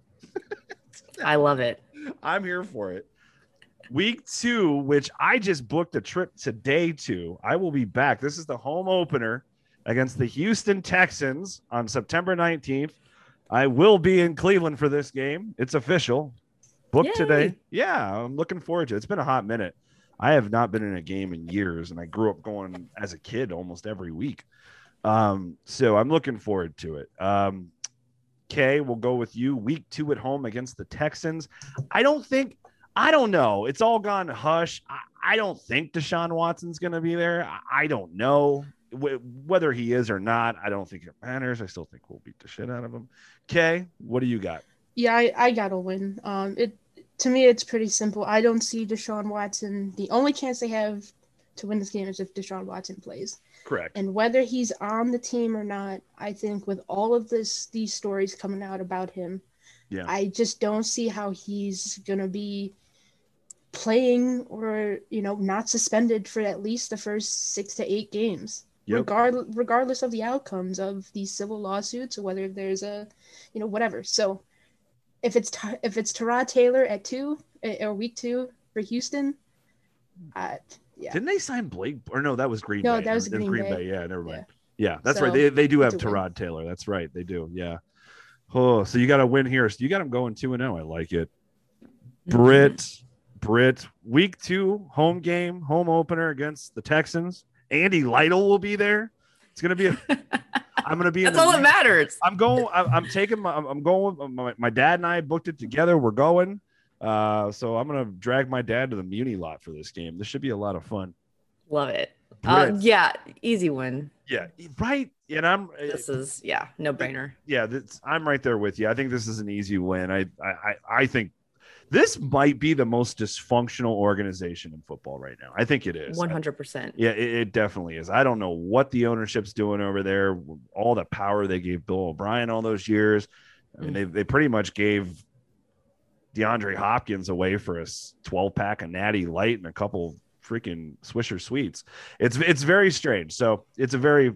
I love it. I'm here for it. Week two, which I just booked a trip today to. I will be back. This is the home opener against the Houston Texans on September 19th. I will be in Cleveland for this game. It's official. Booked Yay. today. Yeah, I'm looking forward to it. It's been a hot minute. I have not been in a game in years, and I grew up going as a kid almost every week. Um, so I'm looking forward to it. Um, Kay, we'll go with you. Week two at home against the Texans. I don't think, I don't know. It's all gone hush. I, I don't think Deshaun Watson's going to be there. I, I don't know Wh- whether he is or not. I don't think it matters. I still think we'll beat the shit out of him. Kay, what do you got? Yeah, I, I gotta win. Um, it to me it's pretty simple. I don't see Deshaun Watson. The only chance they have to win this game is if Deshaun Watson plays. Correct. And whether he's on the team or not, I think with all of this these stories coming out about him, Yeah. I just don't see how he's gonna be playing or you know not suspended for at least the first six to eight games. Yep. Regard, regardless of the outcomes of these civil lawsuits or whether there's a you know whatever so if it's if it's Tyrod Taylor at two eh, or week two for Houston uh, yeah Didn't they sign Blake? Or no, that was Green No, Bay. that was It Green Bay. Yeah, never mind. Yeah, that's So, right. They, they do have it's a win. Tyrod Taylor. That's right. They do. Yeah. Oh, so you got to win here. So you got them going 2 and 0. I like it. Brit, Brit, week two, home game, home opener against the Texans. Andy Lytle will be there. It's going to be a. I'm going to be in That's all that matters. I'm going. I'm, I'm taking my. I'm going. My, my dad and I booked it together. We're going. Uh, so I'm gonna drag my dad to the Muni lot for this game. This should be a lot of fun. Love it. Uh, yeah, easy win. Yeah, right. And I'm. This is yeah, no brainer. yeah, this, I'm right there with you. I think this is an easy win. I, I, I- I think this might be the most dysfunctional organization in football right now. I think it is. One hundred percent. Yeah, it, it definitely is. I don't know what the ownership's doing over there. All the power they gave Bill O'Brien all those years. I mean, mm. they they pretty much gave DeAndre Hopkins away for a 12 pack of Natty Light and a couple freaking Swisher Sweets. It's it's very strange. So it's a very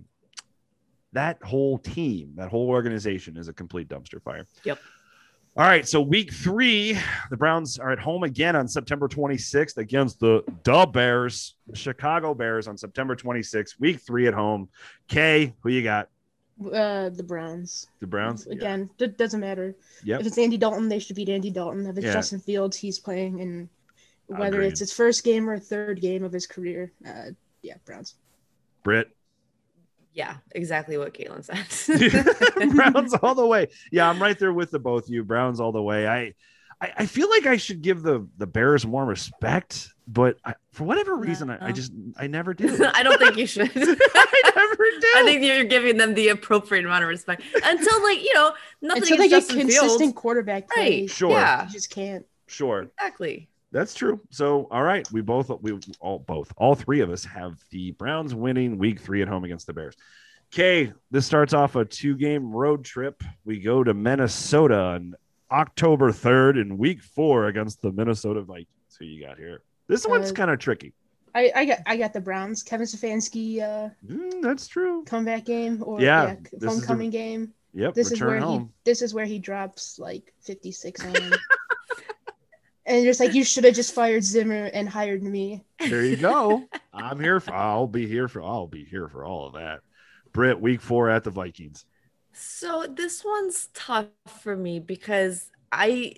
that whole team, that whole organization is a complete dumpster fire. Yep. All right, so week three, the Browns are at home again on September 26th against the the Bears, Chicago Bears on September 26th. Week three at home. Kay, who you got? Uh, the Browns. The Browns again. It doesn't matter. Yep. If it's Andy Dalton, they should beat Andy Dalton. If it's Yeah. Justin Fields, he's playing, and whether Agreed. it's his first game or third game of his career, uh, yeah, Browns. Britt. Yeah, exactly what Caitlin said. Browns all the way. Yeah, I'm right there with the both of you. Browns all the way. I, I, I feel like I should give the the Bears more respect, but I, for whatever reason, I, I uh, just I never do. I don't think you should. I never do. I think you're giving them the appropriate amount of respect until, like, you know, nothing Until they against get consistent Fields. quarterback play, Right. Sure. Yeah, you just can't. sure. exactly. That's true. So, all right, we both we all both all three of us have the Browns winning week 3 at home against the Bears. Okay, this starts off a two-game road trip. We go to Minnesota on October 3rd in week 4 against the Minnesota Vikings. Who you got here? This one's Uh, kind of tricky. I, I got I got the Browns. Kevin Stefanski uh, Mm, that's true. comeback game or Yeah, yeah, is the- homecoming game. Yep, This is where home. he this is where he drops like 56 on him. and just like you should have just fired Zimmer and hired me. There you go. I'm here for I'll be here for I'll be here for all of that. Britt, week 4 at the Vikings. So this one's tough for me because I,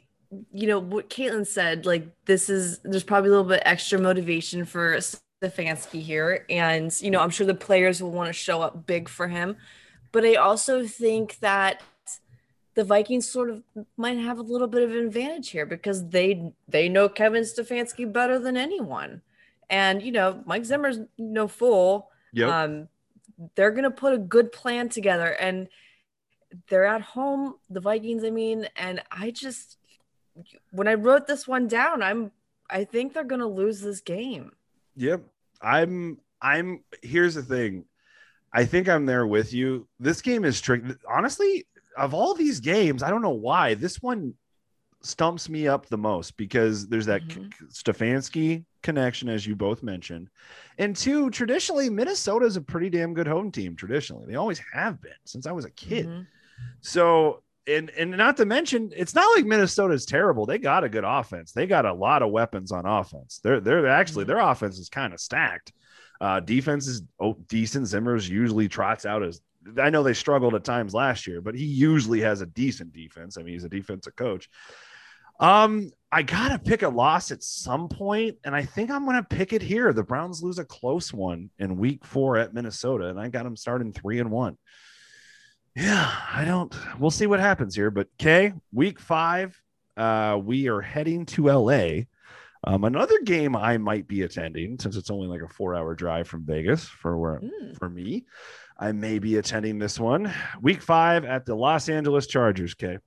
you know, what Caitlin said, like this is there's probably a little bit extra motivation for Stefanski here, and you know, I'm sure the players will want to show up big for him, but I also think that the Vikings sort of might have a little bit of an advantage here because they they know Kevin Stefanski better than anyone, and you know, Mike Zimmer's no fool. Yep. Um, they're gonna put a good plan together, and they're at home, the Vikings. I mean, and I just when I wrote this one down, I'm I think they're gonna lose this game. Yep. I'm I'm here's the thing. I think I'm there with you. This game is tricky. Honestly, of all these games, I don't know why this one stumps me up the most because there's that Mhm. K- Stefanski connection, as you both mentioned. And two, traditionally, Minnesota is a pretty damn good home team. Traditionally, they always have been since I was a kid. Mhm. So, and and not to mention, it's not like Minnesota's terrible. They got a good offense. They got a lot of weapons on offense. They're they're actually their offense is kind of stacked. Uh, defense is oh, decent. Zimmer's usually trots out as I know they struggled at times last year, but he usually has a decent defense. I mean, he's a defensive coach. Um, I gotta pick a loss at some point, and I think I'm gonna pick it here. The Browns lose a close one in week four at Minnesota, and I got them starting three and one. Yeah, I don't. We'll see what happens here. But Kay, week five, uh, we are heading to LA. Um, another game I might be attending since it's only like a four-hour drive from Vegas for where Mm. for me. I may be attending this one. Week five at the Los Angeles Chargers. Kay.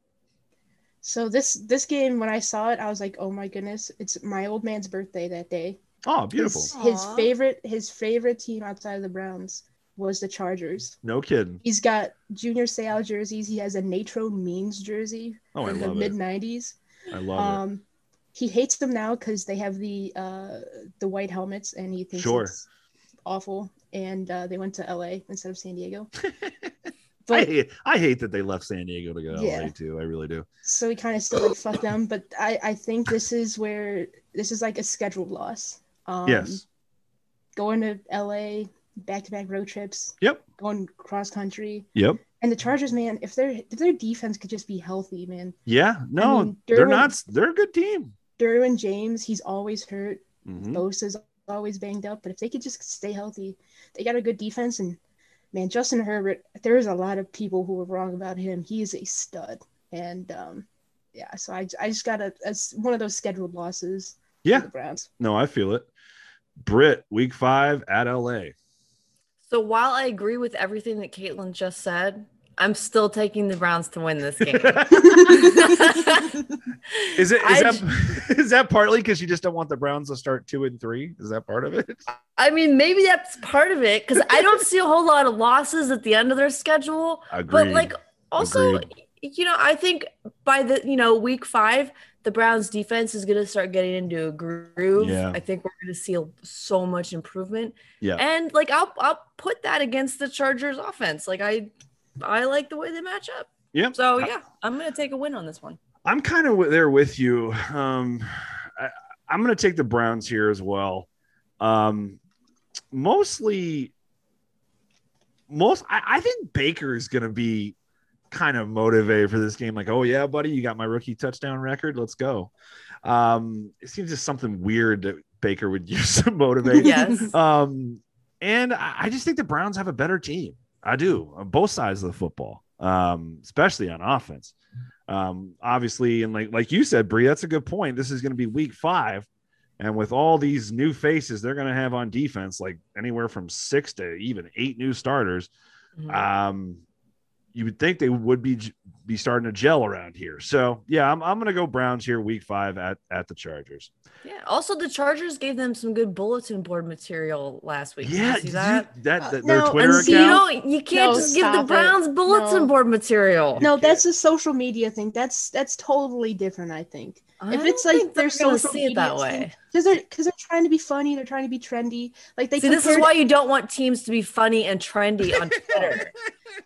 So this this game when I saw it, I was like, oh my goodness, it's my old man's birthday that day. Oh, beautiful. His, his favorite his favorite team outside of the Browns was the Chargers. No kidding. He's got Junior Seau jerseys. He has a Natrone Means jersey Oh, I from the mid '90s. I love Um, he hates them now because they have the uh the white helmets, and he thinks Sure. it's awful. And uh, they went to LA instead of San Diego. it. I But hate, I hate that they left San Diego to go to LA too. I really do. so we kind of still like fuck them. But I I think this is where this is like a scheduled loss. Um, yes. going to LA, back to back road trips, Yep. going cross country. Yep. And the Chargers, man, if their if their defense could just be healthy, man. Yeah. No, mean, they're not. They're a good team. Derwin James, he's always hurt. Mhm. Bosa's always banged up. But if they could just stay healthy, they got a good defense. And man, Justin Herbert, there's a lot of people who were wrong about him. He is a stud. And um, yeah, so I, I just got a as one of those scheduled losses. Yeah. the Browns. No, I feel it. Brit, week five at LA. So while I agree with everything that Caitlin just said, I'm still taking the Browns to win this game. Is it is I that is that partly because you just don't want the Browns to start two and three? Is that part of it? I mean, maybe that's part of it because I don't see a whole lot of losses at the end of their schedule. But like, also, Agreed. you know, I think by the you know week five, the Browns defense is going to start getting into a groove. Yeah. I think we're going to see so much improvement. Yeah. and like I'll I'll put that against the Chargers offense. Like I I like the way they match up. Yep. So yeah, I'm going to take a win on this one. I'm kind of there with you. Um, I, I'm going to take the Browns here as well. Um, mostly, most I, I think Baker is going to be kind of motivated for this game. Like, oh yeah, buddy, you got my rookie touchdown record. Let's go. Um, it seems just something weird that Baker would use to motivate. Yes. Um, and I I just think the Browns have a better team. I do on both sides of the football, um, especially on offense. Um, obviously, and like like you said, Bree, that's a good point. This is going to be week five, and with all these new faces they're going to have on defense, like anywhere from six to even eight new starters, Mhm. um, you would think they would be be starting to gel around here. So yeah, I'm I'm going to go Browns here, week five at at the Chargers. Yeah. Also, the Chargers gave them some good bulletin board material last week. Did you Yeah, see did you- that? that, Uh, their no, Twitter and see, You account. know, you can't No, just give the stop it. Browns bulletin No. board material. No, that's a social media thing. That's that's totally different. I think I if it's like think their they're gonna see it that way. because they're because they're trying to be funny. They're trying to be trendy. Like they See, this is why you don't want teams to be funny and trendy on Twitter.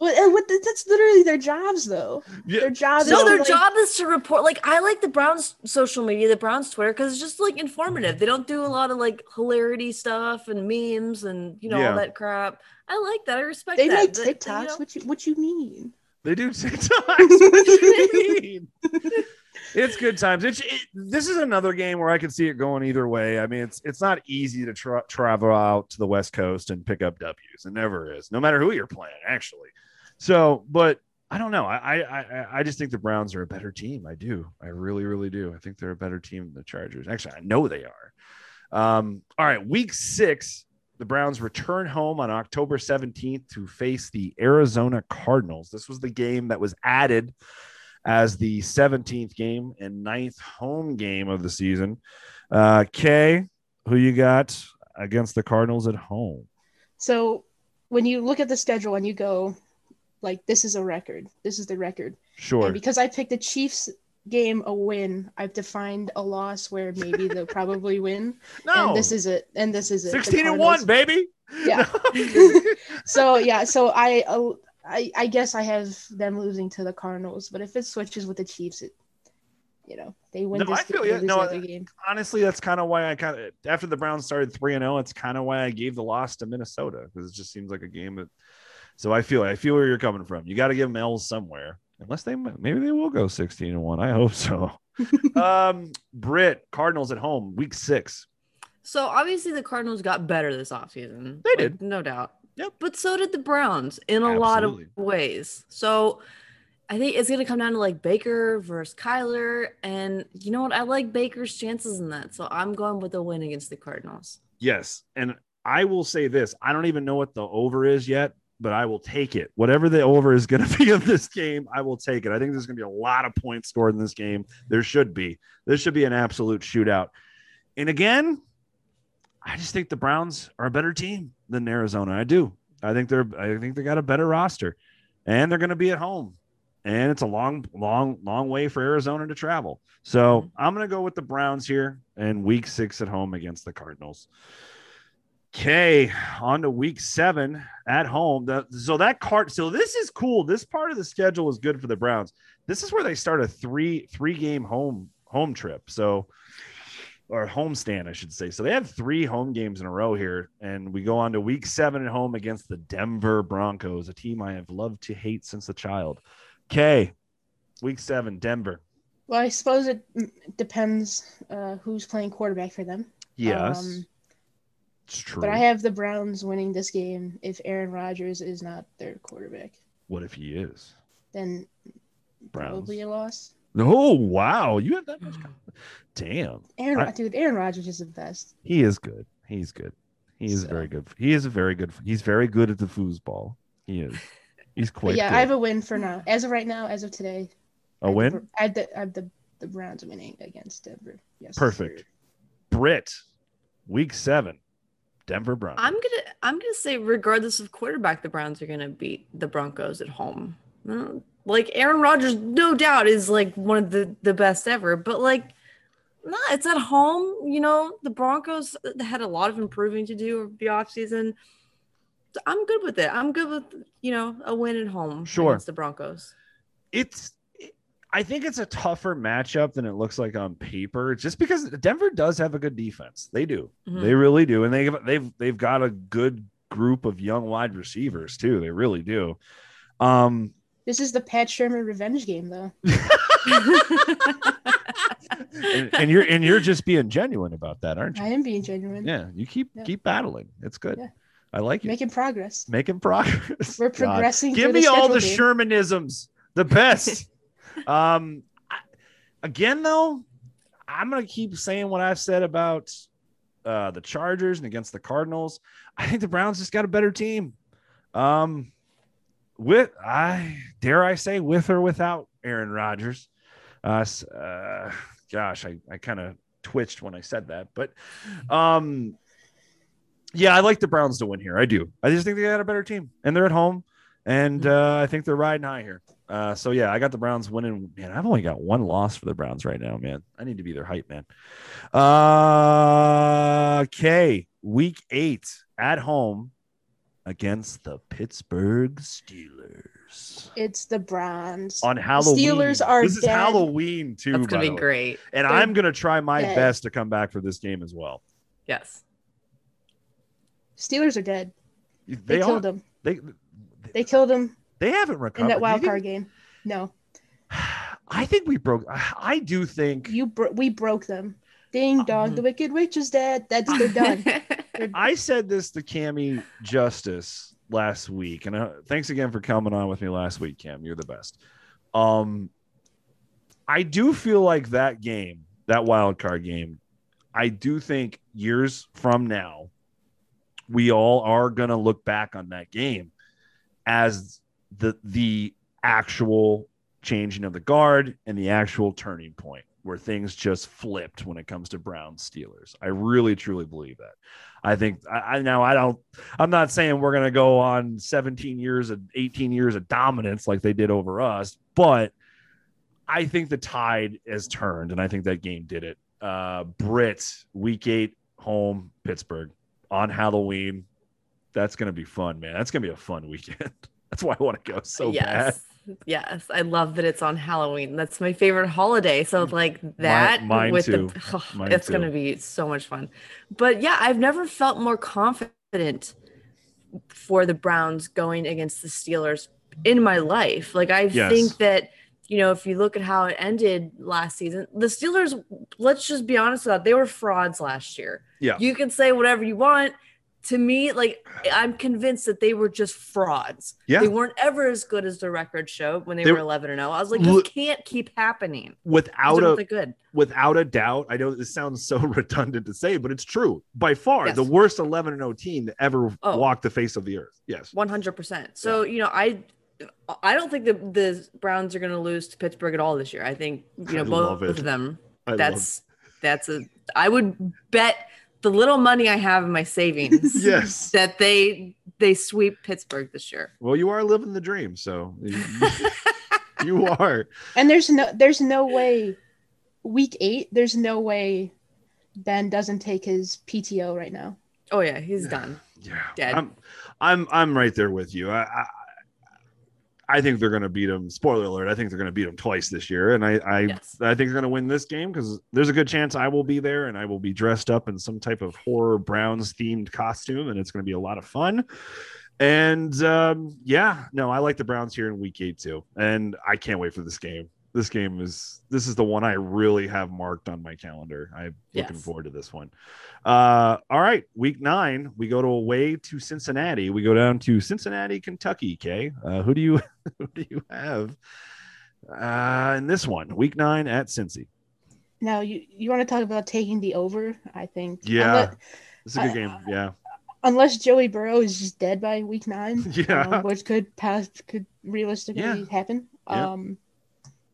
Well, and what that's literally their jobs, though. Yeah. Their jobs. no, is their like- job is to report. Like, I like the Browns social media, the Browns Twitter, because it's just like informative. They don't do a lot of like hilarity stuff and memes and you know Yeah. all that crap. I like that. I respect They that. make But, you TikToks. know, What you what you mean? They do TikToks. It's good times. It's it, this is another game where I can see it going either way. I mean, it's it's not easy to tra- travel out to the West Coast and pick up W's. It never is, no matter who you're playing, actually. So, but I don't know. I I I, I just think the Browns are a better team. I do. I really really do. I think they're a better team than the Chargers. Actually, I know they are. Um, all right, week six. The Browns return home on October 17th to face the Arizona Cardinals. This was the game that was added as the 17th game and ninth home game of the season. Uh, Kay, who you got against the Cardinals at home? So when you look at the schedule and you go, like, this is a record. This is the record. Sure. And because I picked the Chiefs game a win, I've defined a loss where maybe they'll probably win. no, And this is it. And this is it. 16 and 1, baby. Yeah. So yeah, so I, uh, I I guess I have them losing to the Cardinals, but if it switches with the Chiefs, it you know they win No, this I feel game, ya. they No, other game. Honestly, that's kind of why I kind of, after the Browns started 3 and 0, it's kind of why I gave the loss to Minnesota because it just seems like a game that. So I feel I feel where you're coming from. You got to give them L's somewhere, unless they maybe they will go 16 and one. I hope so. um, Brit Cardinals at home, week six. So obviously the Cardinals got better this offseason. They like, did. no doubt. Yep. But so did the Browns in a lot of ways. So I think it's gonna come down to like Baker versus Kyler. And you know what? I like Baker's chances in that. So I'm going with a win against the Cardinals. Yes, and I will say this: I don't even know what the over is yet, but I will take it. Whatever the over is going to be of this game, I will take it. I think there's going to be a lot of points scored in this game. There should be. This should be an absolute shootout. And again, I just think the Browns are a better team than Arizona. I do. I think they're. I think they got a better roster, and they're going to be at home. And it's a long, long, long way for Arizona to travel. So mm-hmm. I'm going to go with the Browns here and week six at home against the Cardinals. Okay, on to week seven at home. The, so that card, so this is cool. This part of the schedule is good for the Browns. This is where they start a three three game home home trip. So or home stand, I should say. So they have three home games in a row here, and we go on to week seven at home against the Denver Broncos, a team I have loved to hate since a child. Okay, week seven, Denver. Well, I suppose it depends uh, who's playing quarterback for them. Yes, Um, it's true. but I have the Browns winning this game if Aaron Rodgers is not their quarterback. what if he is? Then Browns. probably a loss. Oh wow, you have that much. confidence. Damn, Aaron, I- dude, Aaron Rodgers is the best. he is good. He's good. He is So- very good. He is a very good. He's very good at the foosball. He is. He's quite. yeah, good. I have a win for now. As of right now, as of today, I a have the win. Br- I have the, I have the, the Browns winning against Denver. Yes, Perfect. sir. Brit, week seven, Denver Broncos. I'm gonna I'm gonna say regardless of quarterback, the Browns are gonna beat the Broncos at home. Mm, Like Aaron Rodgers, no doubt, is like one of the the best ever. But like, nah, it's at home. You know, the Broncos had a lot of improving to do over the offseason. So I'm good with it. I'm good with you know a win at home Sure. against the Broncos. it's I think it's a tougher matchup than it looks like on paper, just because Denver does have a good defense. They do, Mhm. they really do, and they they've they've got a good group of young wide receivers too. They really do. Um, This is the Pat Shurmur revenge game, though. and, and you're and you're just being genuine about that, aren't you? I am being genuine. Yeah, you keep Yeah. keep battling. It's good. Yeah. I like it. Making progress. Making progress. We're progressing. Give through me all the game. Shermanisms, the best. um, I- again, though, I'm gonna keep saying what I've said about uh, the Chargers and against the Cardinals. I think the Browns just got a better team. Um, with I dare I say with or without Aaron Rodgers. Uh, uh gosh, I I kind of twitched when I said that, but um. Yeah, I like the Browns to win here. I do. I just think they got a better team, and they're at home, and uh, I think they're riding high here. Uh, so yeah, I got the Browns winning. Man, I've only got one loss for the Browns right now, man. I need to be their hype man. Uh, okay, week eight at home against the Pittsburgh Steelers It's the Browns. on Halloween. Steelers are this is dead. Halloween too. That's gonna be great. and They're I'm gonna try my dead. best to come back for this game as well. Yes. Steelers are dead. They, They, killed them. They They killed them. they haven't recovered in that wild card game. No, I think we broke. I do think. you bro- we broke them. Ding dong, Mhm. the wicked witch is dead. That's they're done. I said this to Cami Justice last week, and uh, thanks again for coming on with me last week, Cam. You're the best. Um, I do feel like that game, that wild card game, I do think years from now, we all are gonna look back on that game as the the actual changing of the guard and the actual turning point where things just flipped when it comes to Brown Steelers. I really truly believe that. I think I, I now I don't I'm not saying we're gonna go on 17 years of 18 years of dominance like they did over us, but I think the tide has turned and I think that game did it. Uh Brit week eight home Pittsburgh on Halloween. That's gonna be fun, man. That's gonna be a fun weekend. That's why I want to go so bad. yes. Yes. I love that it's on Halloween. That's my favorite holiday. So like that mine with too. the oh, Mine it's too. gonna be so much fun. But yeah, I've never felt more confident for the Browns going against the Steelers in my life. Like I Yes. think that you know, if you look at how it ended last season, the Steelers, let's just be honest about it, they were frauds last year. Yeah. You can say whatever you want. To me, like I'm convinced that they were just frauds. Yeah. They weren't ever as good as the record showed when they, They- were 11 and 0. I was like, this can't keep happening. Without a good. without a doubt, I know this sounds so redundant to say, but it's true. By far, Yes. the worst 11 and 0 team to ever Oh. walk the face of the earth. Yes. 100%. So, you know, I I don't think the the Browns are going to lose to Pittsburgh at all this year. I think, you know, I both of them. I That's that's a I would bet the little money I have in my savings yes. that they they sweep Pittsburgh this year. Well, you are living the dream, so you, you are. and there's no there's no way week eight. There's no way Ben doesn't take his PTO right now. Oh yeah, he's done. Yeah, Dead. I'm, I'm, I'm right there with you. I, I, I think they're going to beat them. Spoiler alert! I think they're going to beat them twice this year, and I, I, Yes. I think they're going to win this game because there's a good chance I will be there and I will be dressed up in some type of horror Browns themed costume, and it's going to be a lot of fun. And um, yeah, no, I like the Browns here in Week Eight too, and I can't wait for this game. This game is this is the one I really have marked on my calendar. I'm looking Yes. forward to this one. Uh, all right, week nine, we go to away to Cincinnati. We go down to Cincinnati, Kentucky. Kay, uh, who do you who do you have uh, in this one? Week nine at Cincy. Now you you want to talk about taking the over? I think. Yeah, is a good game. Yeah, unless Joey Burrow is just dead by week nine, Yeah. um, which could pass could realistically Yeah. happen. Yeah. Um,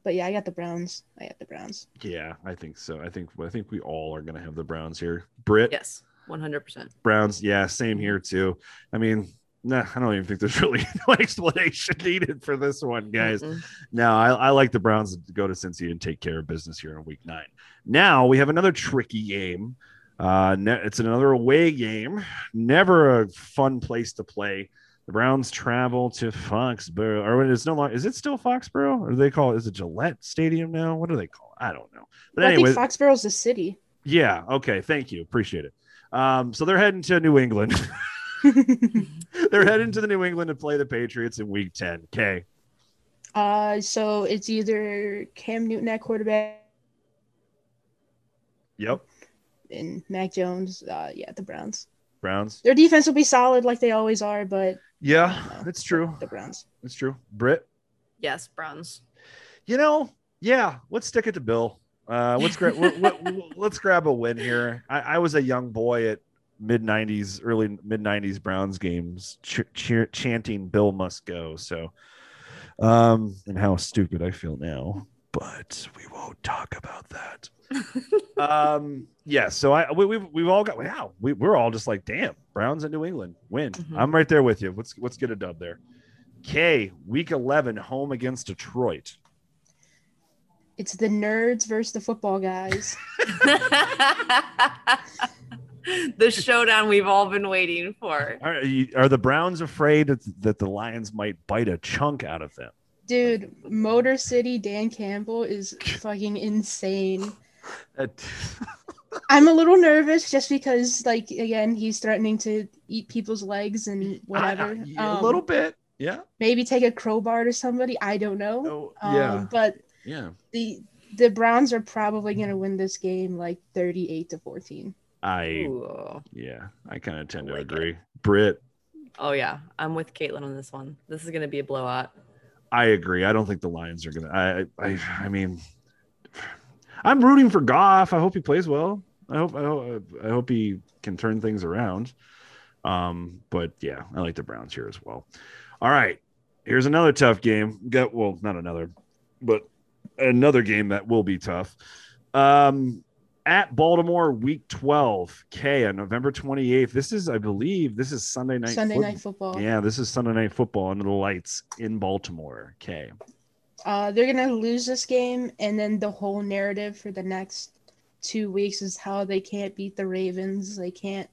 but yeah, I got the Browns. I got the Browns. yeah, I think so. I think I think we all are going to have the Browns here. Britt. Yes, 100%. Browns. Yeah, same here too. I mean. Nah, I don't even think there's really no explanation needed for this one, guys. Mm-mm. No, I, I like the Browns to go to Cincy and take care of business here in Week Nine. Now we have another tricky game. Uh, ne- it's another away game. Never a fun place to play. The Browns travel to Foxborough, or it's no longer. Is it still Foxborough, or do they call it? Is it Gillette Stadium now? What do they call it? I don't know. But I anyway, think Foxborough's the city. yeah. Okay. Thank you. Appreciate it. Um, so they're heading to New England. they're heading to the New England to play the Patriots in Week Ten. Okay. Uh, so it's either Cam Newton at quarterback Yep. and Mac Jones. Uh, yeah, the Browns. Browns. Their defense will be solid like they always are, but Yeah, no, that's true. the Browns. That's true. Britt. Yes, Browns. You know, yeah. Let's stick it to Bill. Uh, let's grab. let, let, let's grab a win here. I, I was a young boy at mid '90s, early mid '90s Browns games, ch- cheer, chanting "Bill must go." So, um, and how stupid I feel now. But we won't talk about that. um, yeah. So I we, we've we've all got wow. We we're all just like, damn, Browns in New England win. Mhm. I'm right there with you. Let's let's get a dub there. K week 11 home against Detroit. It's the nerds versus the football guys. the showdown we've all been waiting for. Are, you- are the Browns afraid that, that the Lions might bite a chunk out of them? Dude, Motor City Dan Campbell is fucking insane. I'm a little nervous just because, like, again, he's threatening to eat people's legs and whatever. I- I- a Um, little bit. Yeah. Maybe take a crowbar to somebody. I don't know. Oh, Um, yeah. But Yeah. the the Browns are probably going to win this game like 38 to 14. I, Ooh. yeah, I kind of tend to Like it. agree. Britt, Oh yeah, I'm with Caitlin on this one. This is gonna be a blowout. I agree. I don't think the Lions are to, I, I, I mean, I'm rooting for Goff. I hope he plays well. I hope, I hope, I hope he can turn things around. Um, but yeah, I like the Browns here as well. All right. Here's another tough game. Got well, not another, but another game that will be tough. Um at Baltimore week 12, K on November 28th. This is, I believe, this is Sunday night. Sunday night football. Yeah, this is Sunday night football under the lights in Baltimore. K. Uh, they're going to lose this game, and then the whole narrative for the next two weeks is how they can't beat the Ravens. They can't.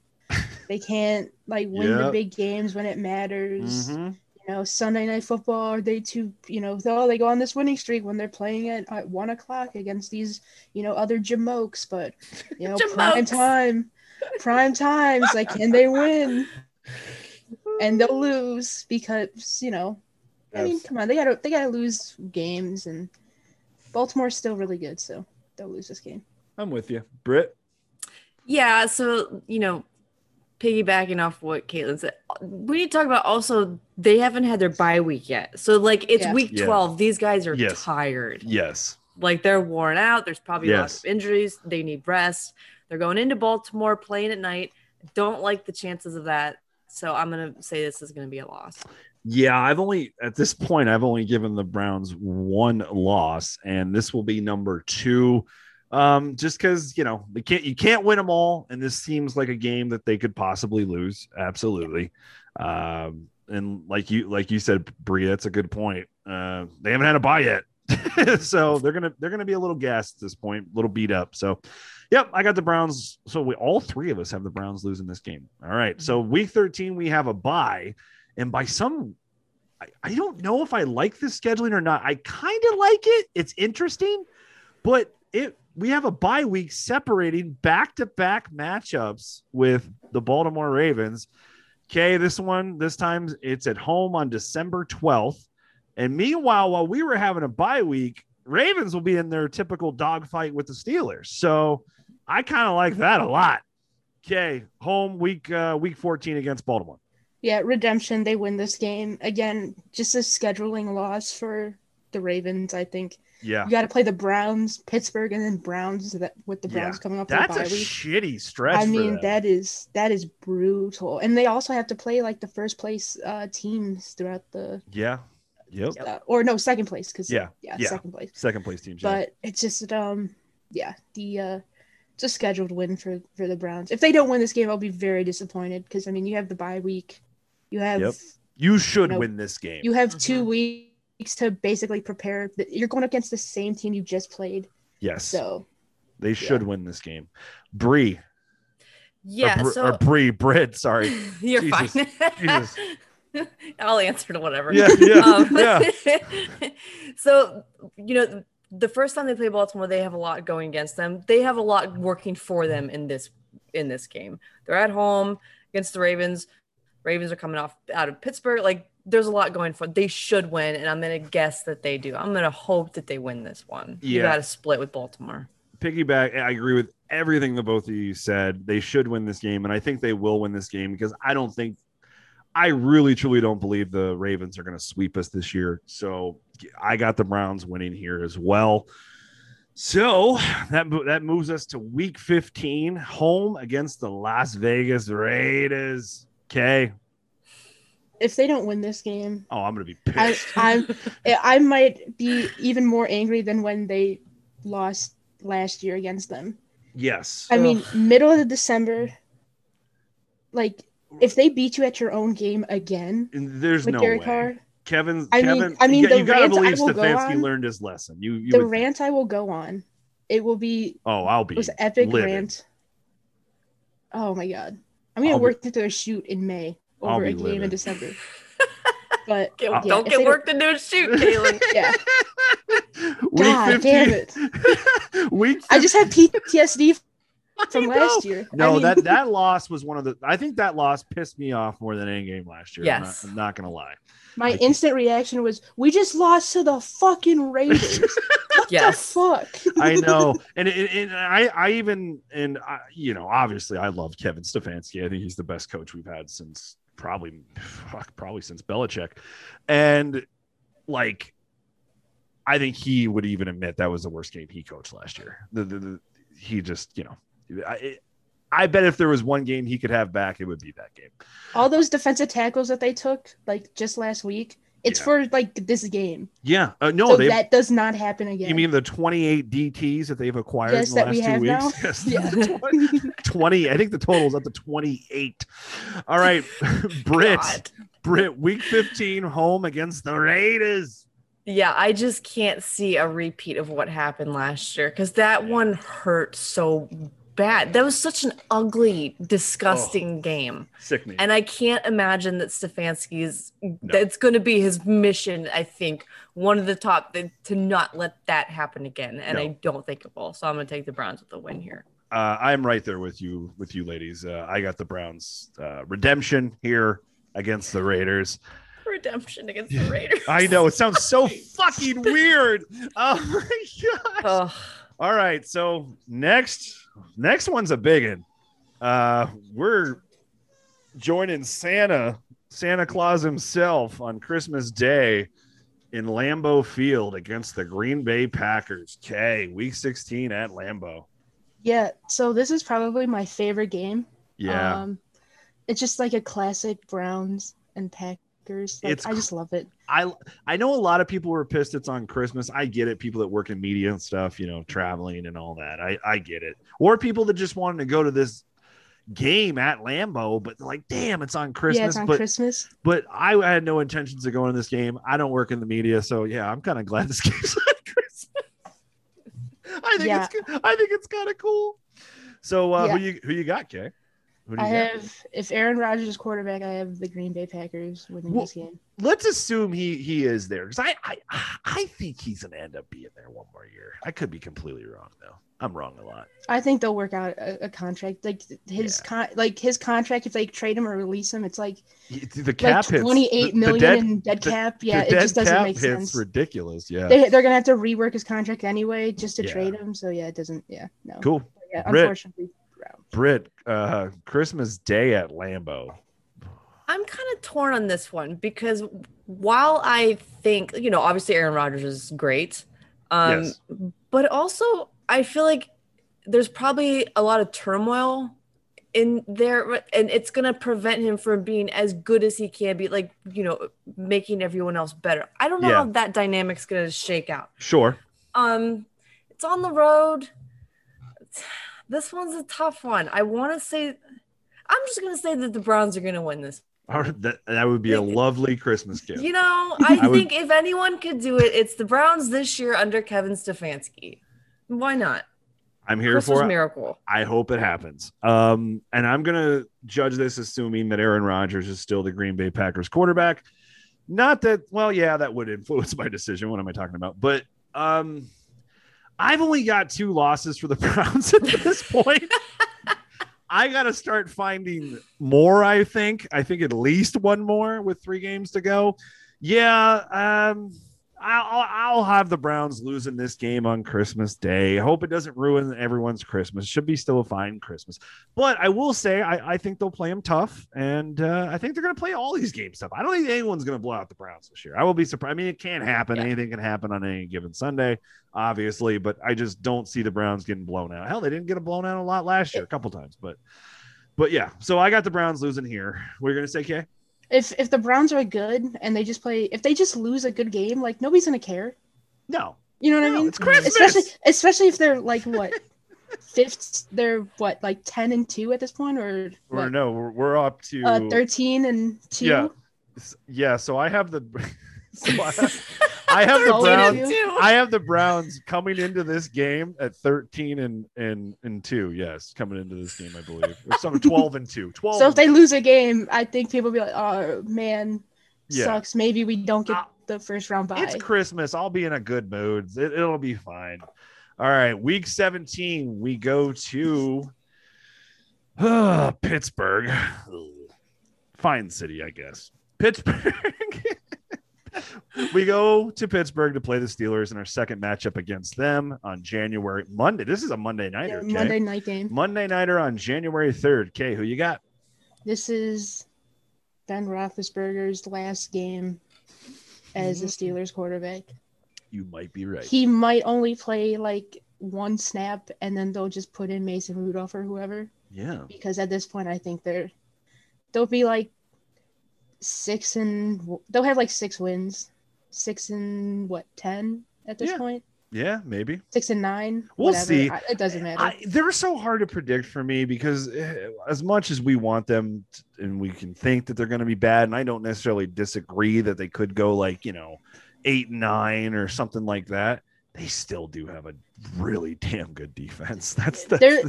They can't like win the big games when it matters. Mhm. You know, Sunday night football. Are they too? You know, oh, they go on this winning streak when they're playing it at one o'clock against these, you know, other jamokes. But you know, prime time, prime times. Like, can they win? And they'll lose because you know I mean, come on, they gotta they gotta lose games, and Baltimore's still really good, so they'll lose this game. I'm with you. Britt. Yeah, so you know, piggybacking off what Caitlin said, we need to talk about also they haven't had their bye week yet. So like it's Yeah. week Yeah. 12. These guys are Yes. tired. Yes. Like they're worn out. There's probably lots of injuries. They need rest. They're going into Baltimore playing at night. Don't like the chances of that. So I'm gonna say this is gonna be a loss. Yeah, I've only at this point I've only given the Browns one loss, and this will be number two. Um, just because you know they can't you can't win them all, and this seems like a game that they could possibly lose. Absolutely. Um, and like you like you said, Bria, that's a good point. Uh, they haven't had a buy yet. so they're gonna they're gonna be a little gassed at this point, a little beat up. So Yep, I got the Browns. So we all three of us have the Browns losing this game. All right. So week 13, we have a buy, And by some I, I don't know if I like this scheduling or not. I kind of like it. It's interesting, but it we have a bye week separating back-to-back matchups with the Baltimore Ravens. Okay, this one, this time it's at home on December 12th. And meanwhile, while we were having a bye week, Ravens will be in their typical dogfight with the Steelers. So I kind of like that a lot. Okay, home week uh week 14 against Baltimore. Yeah, redemption. They win this game again. Just a scheduling loss for the Ravens. I think Yeah. you got to play the Browns, Pittsburgh, and then Browns. That with the Yeah, Browns coming up That's a week. shitty stretch. I mean, them. that is that is brutal. And they also have to play like the first place uh teams throughout the yeah. Yep. uh, or no second place because Yeah, yeah, yeah. second place. Second place teams. yeah. But it's just um yeah the uh it's a scheduled win for for the Browns. If they don't win this game, I'll be very disappointed because I mean you have the bye week, you have Yep. you should you know, win this game. you have two weeks to basically prepare. You're going against the same team you just played, yes. so they should win this game. Bree. Yeah, Or, Br- so or Bree, Brit, sorry. you're Jesus. fine. Jesus. I'll answer to whatever. Yeah, yeah, Um, yeah. so, you know, the first time they play Baltimore, they have a lot going against them. They have a lot working for them in this in this game. They're at home against the Ravens. Ravens are coming off out of Pittsburgh. Like there's a lot going for. They should win, and I'm gonna guess that they do. I'm gonna hope that they win this one. You Yeah. got to split with Baltimore. piggyback i agree with everything that both of you said they should win this game and i think they will win this game because i don't think i really truly don't believe the ravens are going to sweep us this year so i got the browns winning here as well so that that moves us to week 15 home against the las vegas raiders okay If they don't win this game, oh i'm gonna be pissed. I'm I might be even more angry than when they lost last year against them. yes. I mean, middle of December, like if they beat you at your own game again there's no Derek way. Carr, kevin I mean- kevin I mean, you, the you gotta rant I believe will go stefanski on- learned his lesson. You, you the rant I will go on, it will be Oh, I'll be it was epic livid. rant. Oh my god, I'm gonna I'll be- work into a shoot in May over be a game livid. in December. But Get- yeah, don't if get they worked into a shoot, Kaylin. Yeah, Week God 15 damn it! Week I just had PTSD from last year. No, I mean, that that loss was one of the. I think that loss pissed me off more than any game last year. I'm not, I'm not gonna lie. my like- instant reaction was, "We just lost to the fucking Raiders." what Yes. the fuck? I know, and, and, and I I even and I, you know obviously I love Kevin Stefanski. I think he's the best coach we've had since probably fuck, probably since Belichick, and like I think he would even admit that was the worst game he coached last year. The, the, the he just you know I. I bet if there was one game he could have back, it would be that game. All those defensive tackles that they took, like just last week, it's Yeah. for like this game. Yeah, uh, no, so that does not happen again. You mean the 28 DTs that they've acquired Yes, in the that last we two have weeks? now? Yes, Yeah. 20, 20. I think the total is up to 28. All right, Brit, God. Brit, week 15, home against the Raiders. Yeah, I just can't see a repeat of what happened last year because that one hurt so bad. That was such an ugly, disgusting game. Sickening. And I can't imagine that Stefanski's that's going to be his mission. I think one of the top th- to not let that happen again, and I don't think it will. So I'm going to take the Browns with the win here. uh, I'm right there with you, with you ladies. Uh, I got the Browns uh, redemption here against the Raiders. Redemption against the Raiders. I know it sounds so fucking weird. Oh my gosh. Oh, All right, so next next one's a big one. Uh we're joining Santa, Santa Claus himself on Christmas Day in Lambeau Field against the Green Bay Packers. Okay, week 16 at Lambeau. yeah. So this is probably my favorite game. Yeah. Um, it's just like a classic Browns and Packers. Like, It's I just love it. I I know a lot of people were pissed it's on Christmas. I get it. People that work in media and stuff, you know, traveling and all that. I I get it. Or people that just wanted to go to this game at Lambeau, but like, damn, it's on Christmas. yeah, it's on but Christmas. but I had no intentions of going to this game. I don't work in the media, so yeah, I'm kind of glad this game's on Christmas. I think Yeah. it's. I think it's kind of cool. So uh, Yeah. who you who you got, Kay? I got? have if Aaron Rodgers is quarterback, I have the Green Bay Packers winning Well- this game. Let's assume he he is there because I, I I think he's gonna end up being there one more year. I could be completely wrong though. I'm wrong a lot. I think they'll work out a, a contract like his Yeah. con like his contract. If they trade him or release him, it's like The cap like hits twenty eight the- the dead- in dead the- cap. Yeah, the it just doesn't make hits sense. ridiculous. Yeah, They they're gonna have to rework his contract anyway just to Yeah. trade him. So yeah, it doesn't. Yeah, no. cool. Yeah, unfortunately, Brown. Brit, uh, Christmas Day at Lambeau. I'm kind of torn on this one because while I think, you know, obviously Aaron Rodgers is great, um, Yes. but also I feel like there's probably a lot of turmoil in there, and it's going to prevent him from being as good as he can be, like, you know, making everyone else better. I don't know Yeah. how that dynamic's going to shake out. Sure. Um, it's on the road. This one's a tough one. I want to say, I'm just going to say that the Browns are going to win this That, that would be a lovely Christmas gift. You know, I, I would- think if anyone could do it, it's the Browns this year under Kevin Stefanski. Why not? I'm here Christmas for it. miracle. I hope it happens. Um, and I'm gonna judge this assuming that Aaron Rodgers is still the Green Bay Packers quarterback. Not that, well, yeah, that would influence my decision. What am I talking about? But um, I've only got two losses for the Browns at this point. I got to start finding more. I think. I think at least one more with three games to go. Yeah, um, I'll, I'll have the Browns losing this game on Christmas Day. I hope it doesn't ruin everyone's Christmas. Should be still a fine Christmas. But I will say, I, I think they'll play them tough. And uh, I think they're going to play all these games tough. I don't think anyone's going to blow out the Browns this year. I will be surprised. I mean, it can't happen. Yeah. Anything can happen on any given Sunday, obviously. But I just don't see the Browns getting blown out. Hell, they didn't get a blown out a lot last year, a couple times. But, but yeah. So I got the Browns losing here. We're going to say, Kay? If if the Browns are good and they just play, if they just lose a good game, like nobody's gonna care. No. You know what I mean? it's Christmas. Especially especially if they're like what fifth, they're what like ten and two at this point, or Or what, no, we're, we're up to uh, thirteen and two. Yeah. Yeah, so I have the so I, I have the Browns. I have the Browns coming into this game at 13 and and and 2. Yes, coming into this game, I believe. Or some 12 and 2. 12. So if they lose a game, I think people will be like, "Oh man, Yeah. sucks. Maybe we don't get Uh, the first round bye." It's Christmas. I'll be in a good mood. It, it'll be fine. All right, week 17, we go to uh, Pittsburgh. Fine city, I guess. Pittsburgh. We go to Pittsburgh to play the Steelers in our second matchup against them on January Monday. This is a Monday nighter. Okay? Monday night game. Monday nighter on January 3rd. Okay, who you got? This is Ben Roethlisberger's last game as Mm-hmm. a Steelers quarterback. You might be right. He might only play like one snap, and then they'll just put in Mason Rudolph or whoever. yeah. Because at this point, I think they're they'll be like six and they'll have like six wins, six and what ten at this Yeah. point, Yeah, maybe. six and nine. We'll whatever. see. I- it doesn't matter. I, they're so hard to predict for me because eh, as much as we want them t- and we can think that they're going to be bad, and I don't necessarily disagree that they could go like, you know, eight, nine or something like that, they still do have a really damn good defense. That's the, they're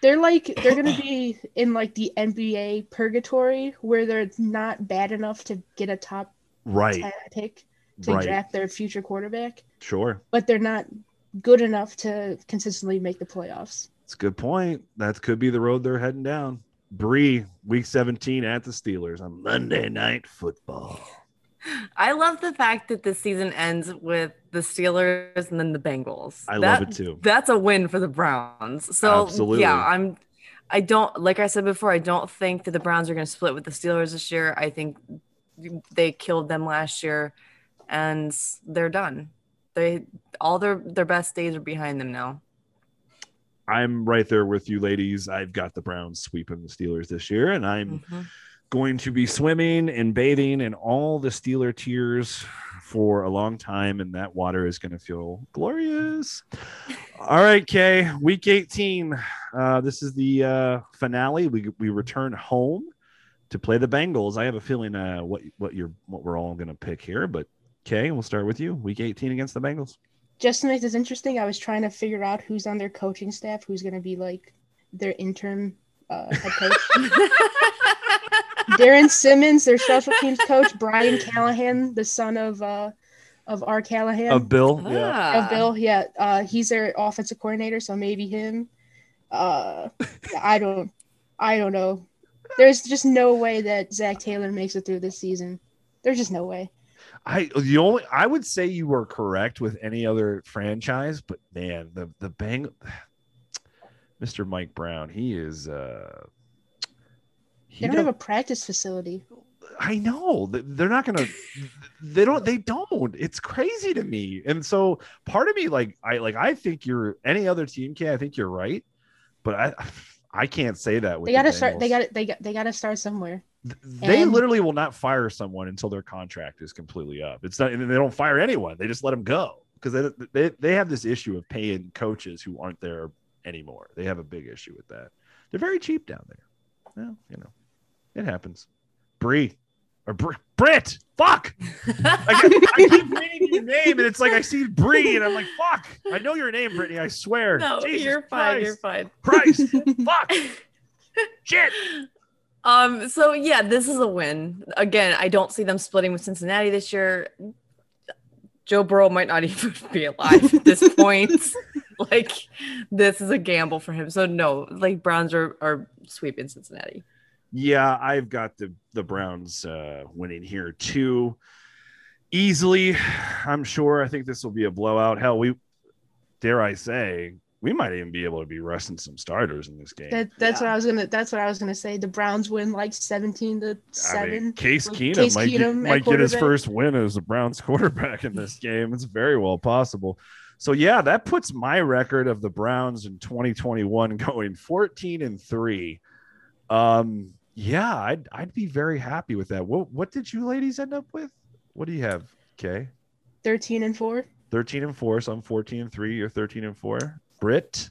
they're like they're gonna be in like the NBA purgatory where they're not bad enough to get a top right, pick to right. draft their future quarterback, Sure. but they're not good enough to consistently make the playoffs. It's a good point. That could be the road they're heading down. Bree, week 17 at the Steelers on Monday Night Football. I love the fact that the season ends with the Steelers and then the Bengals. I That- love it too. That's a win for the Browns. So Absolutely. yeah, I'm I don't like I said before, I don't think that the Browns are gonna split with the Steelers this year. I think they killed them last year and they're done. They all their their best days are behind them now. I'm right there with you, ladies. I've got the Browns sweeping the Steelers this year, and I'm Mhm. Going to be swimming and bathing in all the Steeler tears for a long time, and that water is going to feel glorious. All right, Kay, week 18. Uh, this is the uh, finale. We we return home to play the Bengals. I have a feeling uh, what what you're what we're all going to pick here, but Kay, we'll start with you. Week 18 against the Bengals. Just to make this interesting, I was trying to figure out who's on their coaching staff, who's gonna be like their interim uh, head coach. Darrin Simmons, their special teams coach, Brian Callahan, the son of uh, of R. Callahan. Of Bill, yeah. Ah. of Bill, yeah. Uh, he's their offensive coordinator, so maybe him. Uh, I don't, I don't know. There's just no way that Zac Taylor makes it through this season. There's just no way. I the only I would say you were correct with any other franchise, but man, the the bang, Mr. Mike Brown, he is. uh he They don't don't- have a practice facility. I know they're not gonna. They don't. They don't. It's crazy to me. And so part of me, like I like, I think you're any other team can. I think you're right, but I I can't say that. With They gotta start. They Bengals. got. They got. They gotta start somewhere. They And- literally will not fire someone until their contract is completely up. It's not, and they don't fire anyone. They just let them go because they, they they have this issue of paying coaches who aren't there anymore. They have a big issue with that. They're very cheap down there. Well, you know, it happens. Bree, or Br- Brit. Fuck. I, keep, I keep reading your name and it's like I see Bree and I'm like, fuck. I know your name, Brittany. I swear. no, Jesus you're fine. Christ. You're fine. Christ. fuck. Shit. Um, so yeah, this is a win. Again, I don't see them splitting with Cincinnati this year. Joe Burrow might not even be alive at this point. like, this is a gamble for him. So no, like Browns are are sweeping Cincinnati. Yeah, I've got the the Browns uh, winning here too, easily. I'm sure. I think this will be a blowout. Hell, we dare I say we might even be able to be resting some starters in this game. That, that's Yeah. what I was gonna. That's what I was gonna say. The Browns win like seventeen to I seven. mean, Case with Keenum Case might, Keenum get, might get his first win as a Browns quarterback in this game. It's very well possible. So yeah, that puts my record of the Browns in 2021 going 14 and three. Um, yeah, I'd I'd be very happy with that. What what did you ladies end up with? What do you have? Okay, Thirteen and four. 13 and four. So I'm 14 and three. You're 13 and four. Brit.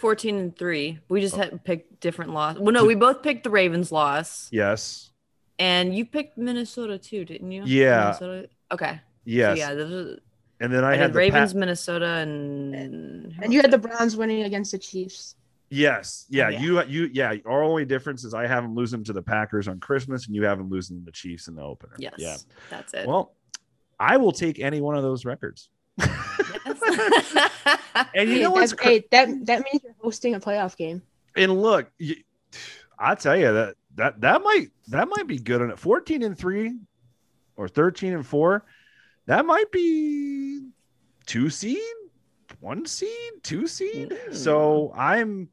14 and 3. We just oh. had picked different loss. Well, no, we both picked the Ravens loss. Yes. And you picked Minnesota too, didn't you? Yeah. Minnesota? Okay. Yes. So yeah, those are, and then I, I, had had the Ravens, Pat- Minnesota, and And you had the Browns winning against the Chiefs. Yes. Yeah, yeah. You you yeah. Our only difference is I have them losing to the Packers on Christmas, and you have them losing the Chiefs in the opener. yes, Yeah. that's it. Well, I will take any one of those records. Yes. And you Hey, know what's that, cra- hey, that that means you're hosting a playoff game. and look, you, I tell you that that that might that might be good on it. Fourteen and three, or thirteen and four, that might be two seed, one seed, two seed. Mm. So I'm.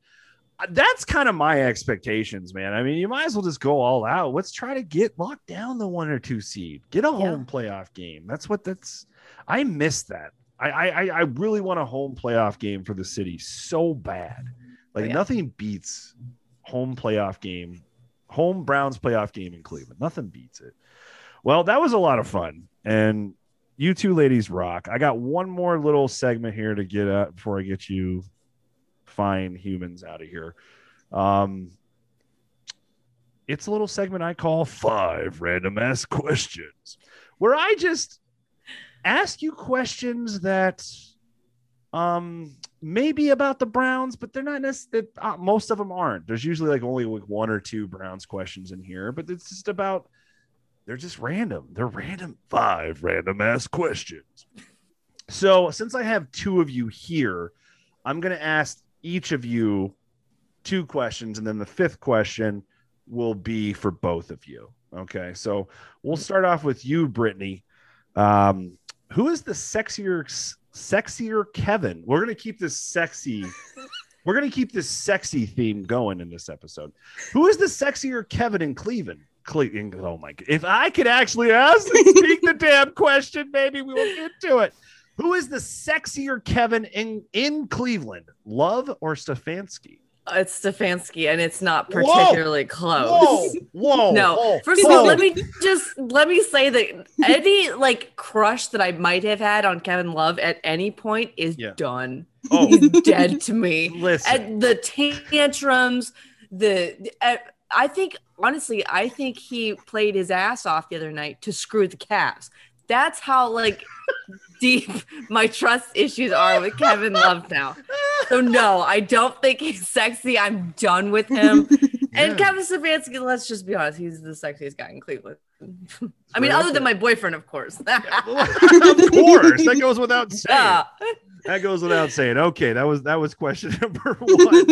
That's kind of my expectations, man. I mean, you might as well just go all out. Let's try to get locked down the one or two seed. Get a home playoff game. That's what that's. I miss that. I I I really want a home playoff game for the city so bad. Oh, like Oh, yeah. nothing beats home playoff game, home Browns playoff game in Cleveland. Nothing beats it. Well, that was a lot of fun, and you two ladies rock. I got one more little segment here to get up before I get you fine humans out of here. Um, it's a little segment I call five random ass questions, where I just ask you questions that um maybe about the Browns, but they're not necessarily uh, most of them aren't. There's usually like only like one or two Browns questions in here, but it's just about they're just random. They're random five random ass questions. So since I have two of you here, I'm gonna ask each of you two questions, and then the fifth question will be for both of you. Okay, so we'll start off with you, Brittany. Um, who is the sexier sexier Kevin? We're gonna keep this sexy. We're gonna keep this sexy theme going in this episode. Who is the sexier Kevin in Cleveland? Cleveland. Oh my! If I could actually ask and speak the damn question, maybe we will get to it. Who is the sexier Kevin in in Cleveland? Love or Stefanski? it's Stefanski, and it's not Whoa! particularly close. Whoa! Whoa! No. whoa, First of all, let me just let me say that any like crush that I might have had on Kevin Love at any point is Yeah. done. Oh, He's dead to me. listen. The tantrums, the uh, I think honestly, I think he played his ass off the other night to screw the Cavs. That's how like deep my trust issues are with Kevin Love now. So no, I don't think he's sexy. I'm done with him. And Kevin Stefanski, let's just be honest, he's the sexiest guy in Cleveland. I mean, other than my boyfriend, of course. of course, that goes without saying. Yeah. That goes without saying. Okay, that was that was question number one.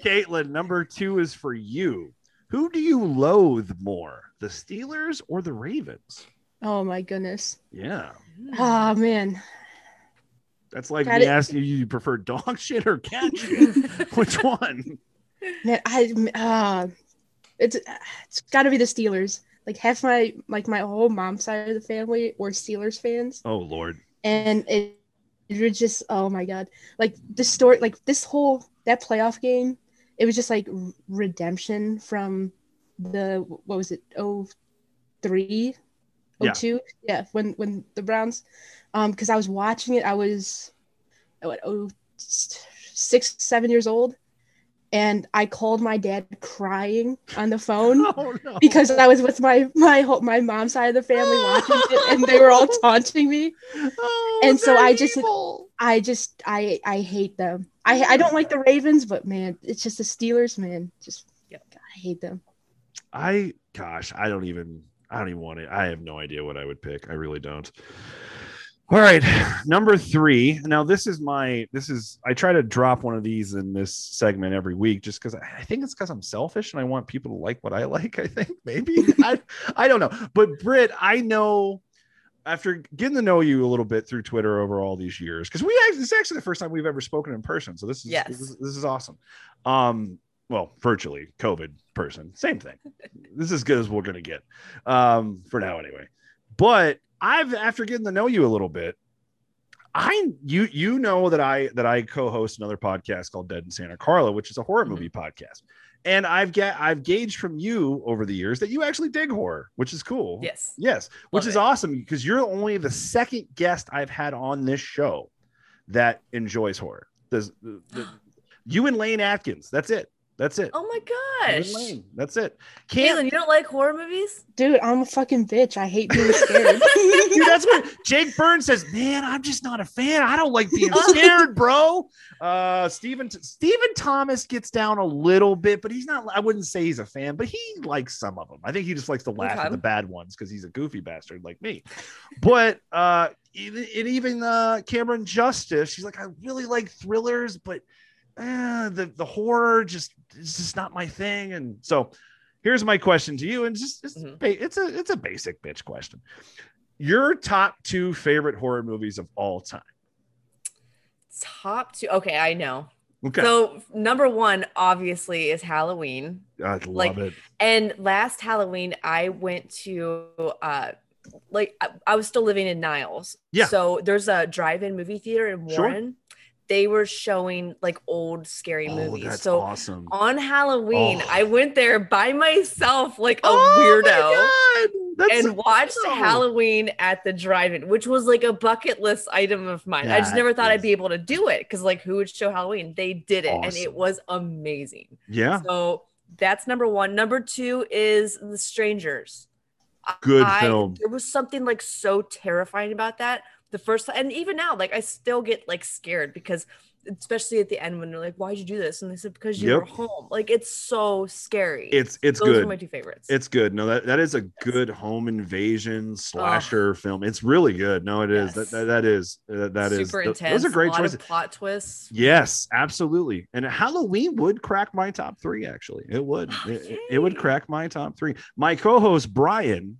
Katelan, number two is for you. Who do you loathe more, the Steelers or the Ravens? oh my goodness. Yeah, Oh man. that's like Got me it. asking you, you prefer dog shit or cat shit? Which one? Man, I uh it's it's got to be the Steelers. Like half my like my whole mom's side of the family were Steelers fans, Oh Lord, and it it was just oh my god, like this story, like this whole that playoff game, it was just like redemption from the what was it oh three Yeah. two yeah when when the Browns, um because I was watching it I was what oh six seven years old and I called my dad crying on the phone Oh no. because I was with my my my mom's side of the family watching it, and they were all taunting me. Oh, and so I just- evil. I just I I hate them. I I don't like the Ravens, but man, it's just the Steelers, man. Just. God, I hate them. I gosh, I don't even I don't even want it. I have no idea what I would pick. I really don't. All right, number three. Now this is my this is I try to drop one of these in this segment every week just because I think it's because I'm selfish and I want people to like what I like. I think maybe I I don't know, but Britt, I know after getting to know you a little bit through Twitter over all these years because we actually, this is actually the first time we've ever spoken in person, so this is Yes. this is, this is awesome. Um, well, virtually COVID person, same thing. this is as good as we're gonna get, um, for now anyway. But I've after getting to know you a little bit, I you you know that I that I co-host another podcast called Dead in Santa Carla, which is a horror Mhm. movie podcast. And I've get I've gauged from you over the years that you actually dig horror, which is cool. Yes. Yes, which Love is it. awesome because you're only the second guest I've had on this show that enjoys horror. There's the, the, you and Lane Atkins. That's it. That's it. Oh my gosh. Lane. That's it. Katelan, Can't, you don't like horror movies? Dude, I'm a fucking bitch. I hate being scared. Dude, that's what Jake Burns says. Man, I'm just not a fan. I don't like being scared, bro. Uh, Stephen Stephen Thomas gets down a little bit, but he's not. I wouldn't say he's a fan, but he likes some of them. I think he just likes to laugh at the bad ones because he's a goofy bastard like me. But uh, even, and even uh, Cameron Justice, she's like, I really like thrillers, but uh, the the horror just is just not my thing. And so, here's my question to you, and just it's, Mhm. ba- it's a it's a basic bitch question. Your top two favorite horror movies of all time. Top two. Okay, I know. Okay, So number one, obviously, is Halloween. I love like, it. And last Halloween, I went to uh like I, I was still living in Niles. Yeah. So there's a drive-in movie theater in Sure. They were showing like old scary Oh, movies. so awesome. on Halloween, Oh. I went there by myself, like a Oh weirdo. And watched awesome. Halloween at the drive-in, which was like a bucket list item of mine. I just never thought is- I'd be able to do it because like who would show Halloween? They did it, and it was amazing. Yeah, So that's number one. Number two is The Strangers. good I- film. There was something like so terrifying about that the first time, and even now, like I still get like scared because, especially at the end when they're like, "Why'd you do this?" and they said, "Because you Yep. were home." Like it's so scary. It's it's Those good. are my two favorites. It's good. No, that, that is a good home invasion slasher film. It's really good. No, it is. Yes. That, that that is uh, that, that is. super th- intense. Those are great a lot choices. Of plot twists. Yes, absolutely. And Halloween would crack my top three. Actually, it would. Oh, it, it- it would crack my top three. My co-host Brian.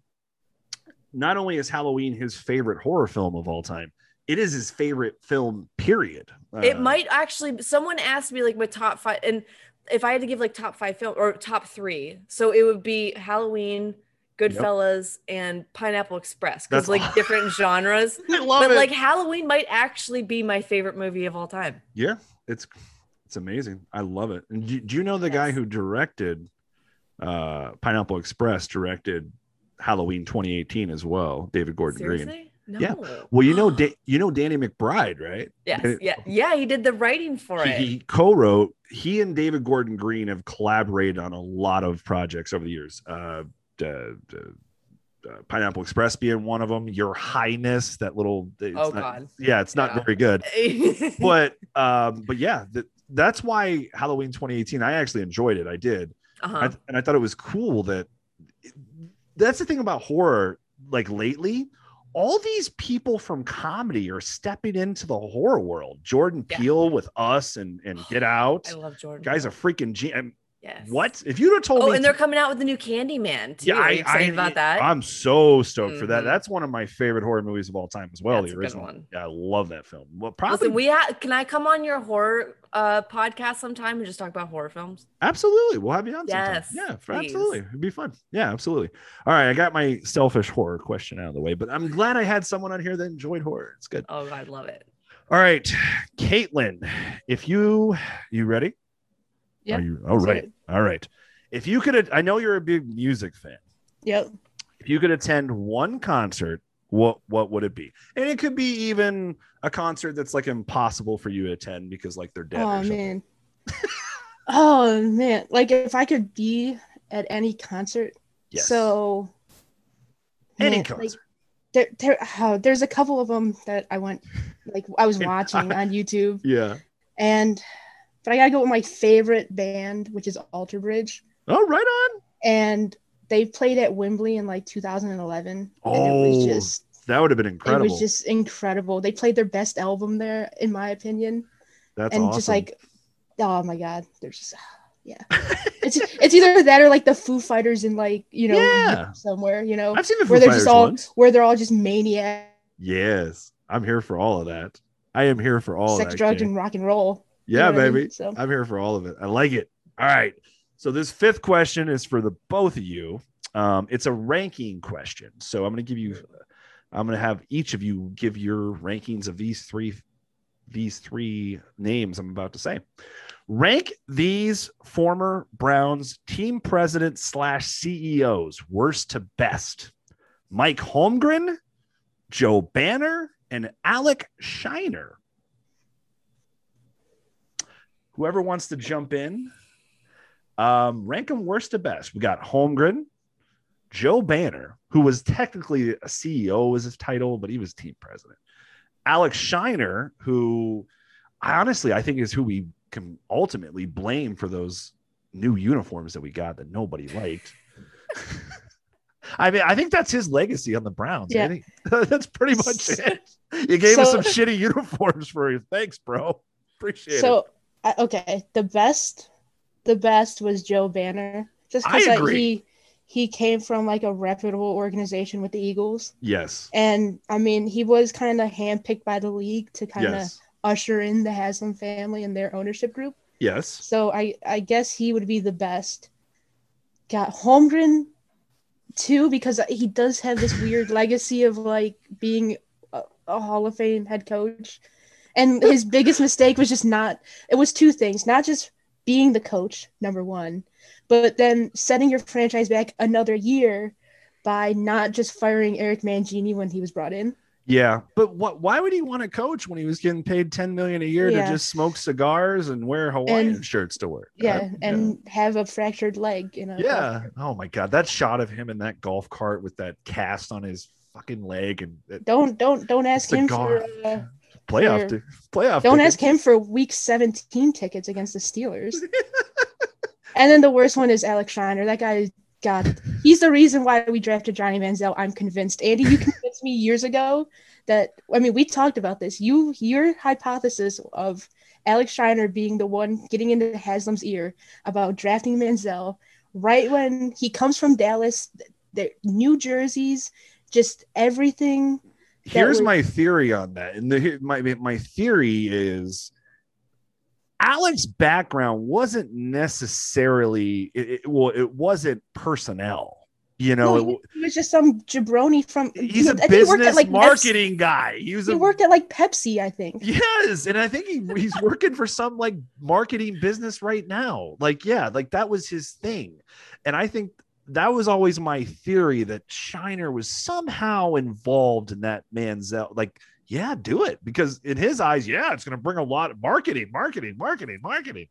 Not only is Halloween his favorite horror film of all time, it is his favorite film. Period. it Uh, might actually. Someone asked me like my top five, and if I had to give like top five film or top three, so it would be Halloween, Goodfellas, and Pineapple Express because like different genres. I love but it. like Halloween might actually be my favorite movie of all time. Yeah, it's it's amazing. I love it. And do, do you know the guy who directed uh Pineapple Express directed Halloween 2018 as well, David Gordon Green. No. Yeah. Well, you know da- you know Danny McBride, right? yes. Yeah. Yeah. He did the writing for He, it. he co-wrote. He and David Gordon Green have collaborated on a lot of projects over the years. Uh, uh, Pineapple Express being one of them. Your Highness, that little. it's Oh, not- God. Yeah, it's not Yeah. very good. but um but yeah that, that's why halloween 2018 i actually enjoyed it i did uh-huh. I, and i thought it was cool that that's the thing about horror like lately all these people from comedy are stepping into the horror world jordan Yeah. peele with us and and get out I love Jordan. guys a freaking G- and yes. what if you'd have told me Oh, me and they're coming out with the new Candyman too. yeah, Are I, you excited I, about that? I'm so stoked for that. Mhm. That's one of my favorite horror movies of all time as well. That's the original one. Yeah, I love that film. Well, probably Listen, we ha- can I come on your horror uh podcast sometime and just talk about horror films? Absolutely. We'll have you on sometime. Yes, Yeah, for- please. absolutely. It'd be fun. Yeah, absolutely. All right. I got my selfish horror question out of the way, but I'm glad I had someone on here that enjoyed horror. It's good. Oh, I love it. All right. Katelan, if you you ready? Yeah, Are you all right. All right. If you could I know you're a big music fan. Yep. If you could attend one concert, what what would it be? And it could be even a concert that's like impossible for you to attend because like they're dead. Oh man. Oh man, like if I could be at any concert, Yes. so Any man, concert. there, there, oh, there's a couple of them that I went, like I was watching on YouTube, yeah. and but I gotta go with my favorite band, which is Alter Bridge, Oh, right on. and they played at Wembley in like 2011, and it Oh, was just That would have been incredible. it was just incredible. They played their best album there, in my opinion, That's and awesome. just like, oh my god, there's just. Yeah, it's it's either that or like the Foo Fighters in like you know Yeah. somewhere you know I've seen the Foo where they're Fighters just all once. where they're all just maniac, Yes, I'm here for all of that. I am here for all sex, of that. drugs, Kay. and rock and roll. You Yeah, know what I mean? baby. So I'm here for all of it. I like it. All right. So this fifth question is for the both of you. Um, it's a ranking question. So I'm going to give you, I'm going to have each of you give your rankings of these three, these three names I'm about to say. Rank these former Browns team president slash CEOs worst to best. Mike Holmgren, Joe Banner, and Alec Scheiner whoever wants to jump in, um, rank them worst to best. We got Holmgren, Joe Banner, who was technically a CEO was his title, but he was team president. Alex Scheiner, who I honestly I think is who we can ultimately blame for those new uniforms that we got that nobody liked. I mean, I think that's his legacy on the Browns. Yeah. That's pretty much it. You gave us some shitty uniforms for you. Thanks, bro. Appreciate it. so I okay, the best, the best was Joe Banner, just because he he came from like a reputable organization with the Eagles, Yes. and I mean he was kind of handpicked by the league to kind of Yes. usher in the Haslam family and their ownership group. Yes. So I I guess he would be the best. Got Holmgren too because he does have this weird legacy of like being a, a Hall of Fame head coach. And his biggest mistake was just not it was two things, not just being the coach, number 1, but then setting your franchise back another year by not just firing Eric Mangini when he was brought in. Yeah. But what why would he want to coach when he was getting paid 10 million a year Yeah. to just smoke cigars and wear Hawaiian And- shirts to work? Yeah, and have a fractured leg, you know. yeah. Oh my god. That shot of him in that golf cart with that cast on his fucking leg and that Don't don't don't ask him Cigar. for uh, playoff ti- playoff. Don't tickets. ask him for week 17 tickets against the Steelers. and then the worst one is Alex Scheiner. That guy got he's the reason why we drafted Johnny Manziel. I'm convinced. Andy, you convinced me years ago that I mean we talked about this. You your hypothesis of Alex Scheiner being the one getting into Haslam's ear about drafting Manziel right when he comes from Dallas, the New Jersey's just everything Here's was- my theory on that. And the, my my theory is Alex's background wasn't necessarily it, it- well, it wasn't personnel. You know, No, he, he was just some jabroni from. he's a I think he worked business at, like, Pepsi- marketing guy. He was He a worked at like Pepsi, I think. Yes, and I think he, he's working for some like marketing business right now. Like, yeah, like that was his thing. And I think that was always my theory that Scheiner was somehow involved in that Manziel. Like, yeah, do it because in his eyes, yeah, it's going to bring a lot of marketing, marketing, marketing, marketing.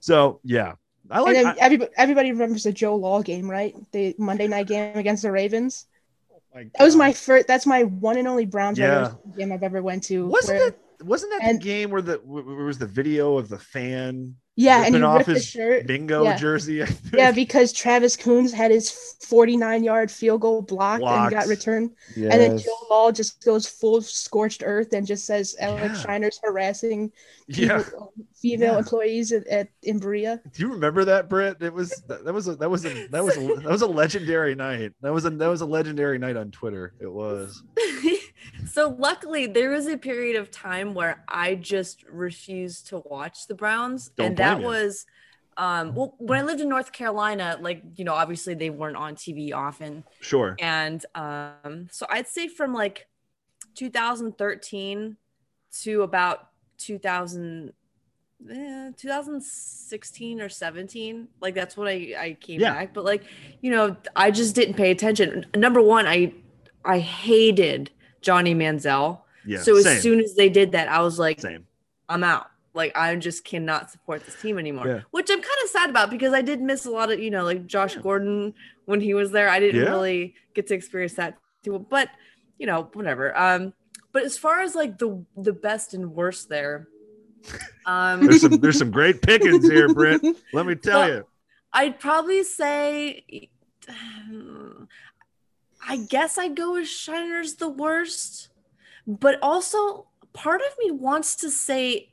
So, yeah, I like. and then I- everybody, everybody remembers the Joe Law game, right? The Monday night game against the Ravens. Oh my That was my first. That's my one and only Browns Yeah. game I've ever went to. Wasn't where- it? Wasn't that and- the game where the where was the video of the fan? Yeah, and ripping he off ripped the his shirt. bingo Yeah. jersey. Yeah, because Travis Coons had his 49 yard field goal blocked, Blocked. and got returned. And then Joe Law just goes full scorched earth and just says Alex Yeah. Scheiner's harassing yeah. Um, female Yeah. employees at, at in Berea. Do you remember that, Britt? It was that, that was a that was a that was a, that was a legendary night. That was a that was a legendary night on Twitter. It was. so luckily there was a period of time where I just refused to watch the Browns. Don't and that you. was um well when I lived in North Carolina, like you know, obviously they weren't on TV often. Sure. And um so I'd say from like 2013 to about 2000 eh, 2016 or 17 like that's when i i came Yeah. back but like you know i just didn't pay attention number one i i hated johnny manziel Yeah. so as same. soon as they did that i was like same. i'm out Like I just cannot support this team anymore, Yeah. which I'm kind of sad about because I did miss a lot of, you know, like Josh Gordon when he was there. I didn't Yeah. really get to experience that too, but you know, whatever. Um, but as far as like the the best and worst there, um, There's some there's some great pickings here, Britt. Let me tell you. I'd probably say, I guess I'd go with Scheiner's the worst, but also part of me wants to say,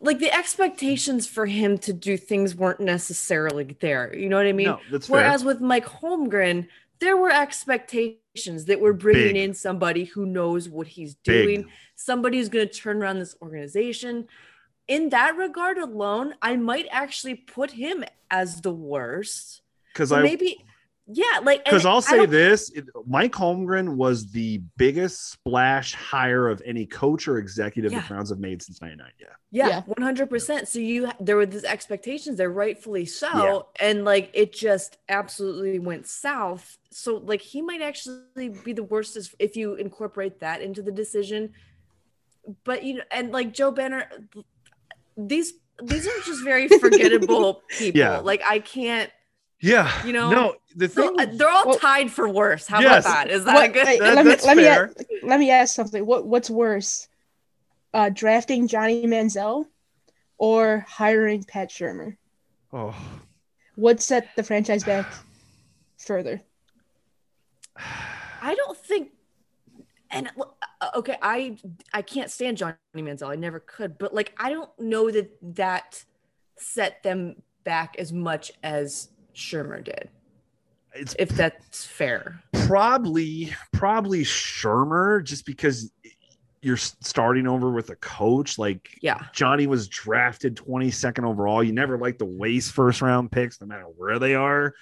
like the expectations for him to do things weren't necessarily there. You know what I mean? no, that's fair. Whereas with Mike Holmgren, there were expectations that we're bringing Big. in somebody who knows what he's Big. doing, somebody who's going to turn around this organization. In that regard alone, I might actually put him as the worst. Because I maybe, yeah, like because I'll say this: Mike Holmgren was the biggest splash hire of any coach or executive Yeah. the Browns have made since '99. Yeah, Yeah, Yeah. one hundred percent. So you there were these expectations there, rightfully so, Yeah. and like it just absolutely went south. So like he might actually be the worst if you incorporate that into the decision. But you know, and like Joe Banner, these these are just very forgettable people. Yeah. Like I can't, yeah. You know, no, the so, thing. uh, they're all Well- tied for worse. How Yes. about that? Is that What- a good? wait, That- let me let me fair. a- let me ask something. What what's worse, uh, drafting Johnny Manziel, or hiring Pat Shurmur? oh, What What set the franchise back further? I don't think and uh, okay, I I can't stand Johnny Manziel. I never could, but like I don't know that that set them back as much as Shurmur did. it's If that's fair. probably probably Shurmur just because you're starting over with a coach like Yeah. Johnny was drafted 22nd overall. You never like to waste first round picks, no matter where they are.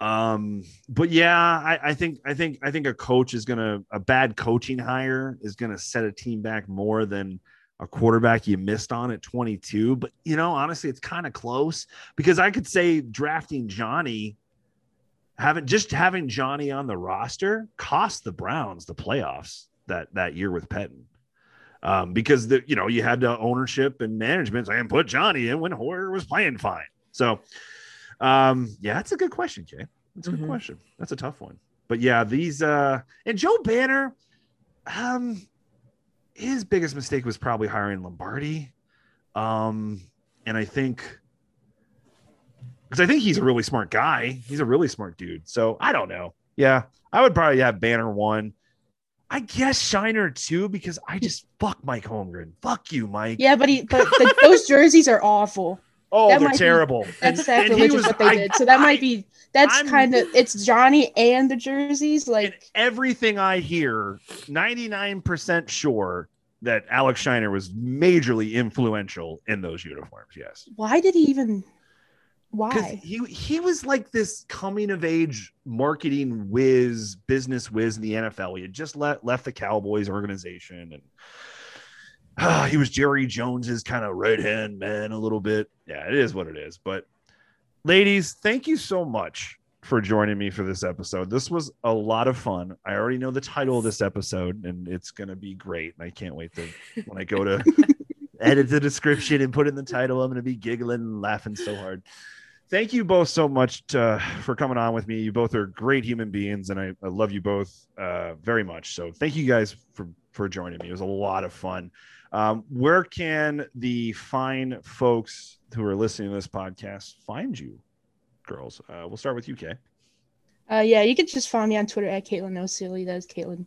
Um, but yeah, I, I think I think I think a coach is gonna a bad coaching hire is gonna set a team back more than a quarterback you missed on at 22. But you know, honestly, it's kind of close because I could say drafting Johnny, having just having Johnny on the roster cost the Browns the playoffs that that year with Pettine um, because the you know you had the ownership and management saying put Johnny in when Hoyer was playing fine. So, um, yeah, that's a good question, Jay. That's a good Mhm. question. That's a tough one. But yeah, these uh, and Joe Banner, um, his biggest mistake was probably hiring Lombardi, um, and I think. Because I think he's a really smart guy. He's a really smart dude. So I don't know. Yeah, I would probably have Banner one. I guess Scheiner too, because I just fuck Mike Holmgren. Fuck you, Mike. Yeah, but he but the, those jerseys are awful. Oh, that they're might be- terrible. That's And- and was- what they I- did. So that I- might be that's kind of it's Johnny and the jerseys. Like everything I hear, 99% sure that Alex Scheiner was majorly influential in those uniforms. Yes. why did he even? Why? he he was like this coming of age marketing whiz, business whiz in the NFL. He had just let, left the Cowboys organization and ah, he was Jerry Jones's kind of right hand man a little bit. Yeah, it is what it is. But ladies, thank you so much for joining me for this episode. This was a lot of fun. I already know the title of this episode and it's going to be great. And I can't wait to when I go to edit the description and put in the title. I'm going to be giggling and laughing so hard. Thank you both so much to, for coming on with me. You both are great human beings, and I, I love you both uh, very much. So thank you guys for for joining me. It was a lot of fun. Um, where can the fine folks who are listening to this podcast find you, girls? Uh, we'll start with you, Kay. Uh, yeah, you can just follow me on Twitter at Katelan Knows CLE. That is Katelan,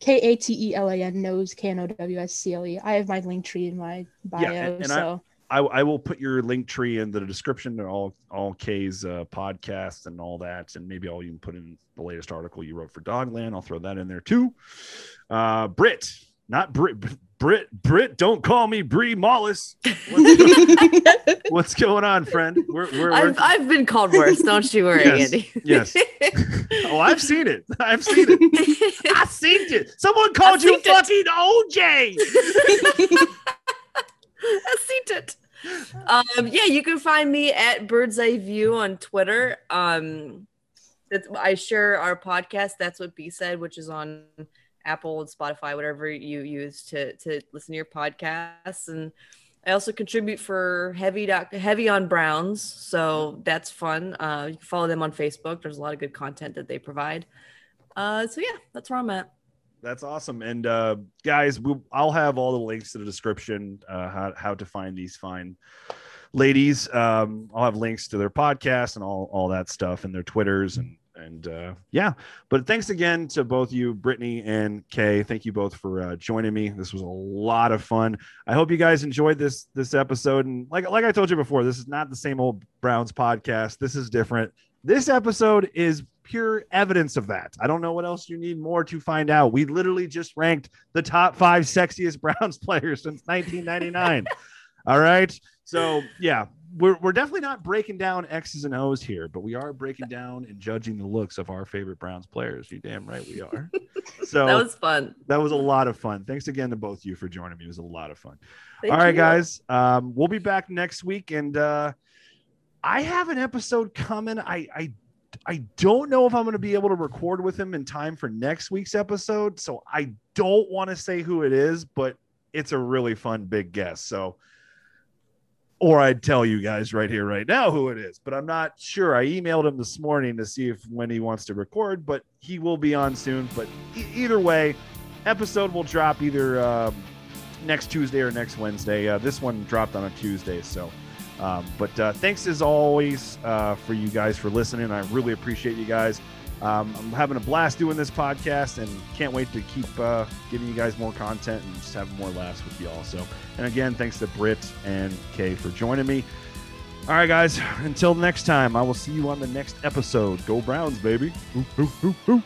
K A T E L A N Nose K N O W S C L E. I have my link tree in my bio. Yeah, and I- so I, I will put your link tree in the description to all all K's uh, podcasts and all that, and maybe I'll even put in the latest article you wrote for Dogland. I'll throw that in there too. Uh, Brit, not Brit, Brit, Brit. Don't call me Bree Mollis. What's, what's going on, friend? We're, we're, we're I've, I've been called worse. Don't you worry, Yes, Andy. yes. oh, I've seen it. I've seen it. I've seen it. Someone called I've you seen it. fucking OJ. I've seen it. Um, yeah, you can find me at Bird's Eye View on Twitter. Um, that's, I share our podcast. That's what B said, which is on Apple and Spotify, whatever you use to to listen to your podcasts. And I also contribute for Heavy Doc, Heavy on Browns, so that's fun. Uh, you can follow them on Facebook. There's a lot of good content that they provide. Uh, so yeah, that's where I'm at. That's awesome. And uh, guys, we, I'll have all the links to the description, uh, how, how to find these fine ladies. Um, I'll have links to their podcast and all, all that stuff and their Twitters and and uh, yeah, but thanks again to both you, Brittany and Kay. Thank you both for uh, joining me. This was a lot of fun. I hope you guys enjoyed this this episode. And like like I told you before, this is not the same old Browns podcast. This is different. This episode is pure evidence of that. I don't know what else you need more to find out. We literally just ranked the top five sexiest Browns players since 1999. All right. So yeah, we're, we're definitely not breaking down X's and O's here, but we are breaking down and judging the looks of our favorite Browns players. You damn right we are. So that was fun. That was a lot of fun. Thanks again to both you for joining me. It was a lot of fun. Thank All right, you. guys. Um, we'll be back next week, and uh, I have an episode coming. I I I don't know if I'm going to be able to record with him in time for next week's episode, so I don't want to say who it is, but it's a really fun big guess. So or I'd tell you guys right here, right now, who it is. But I'm not sure. I emailed him this morning to see if when he wants to record, but he will be on soon. But e- either way, episode will drop either um, next Tuesday or next Wednesday. Uh, this one dropped on a Tuesday, so. Um, but uh, thanks as always uh, for you guys for listening. I really appreciate you guys. Um, I'm having a blast doing this podcast and can't wait to keep uh, giving you guys more content and just having more laughs with y'all. So, and again, thanks to Britt and Kay for joining me. All right, guys, until next time, I will see you on the next episode. Go Browns, baby. Ooh, ooh, ooh.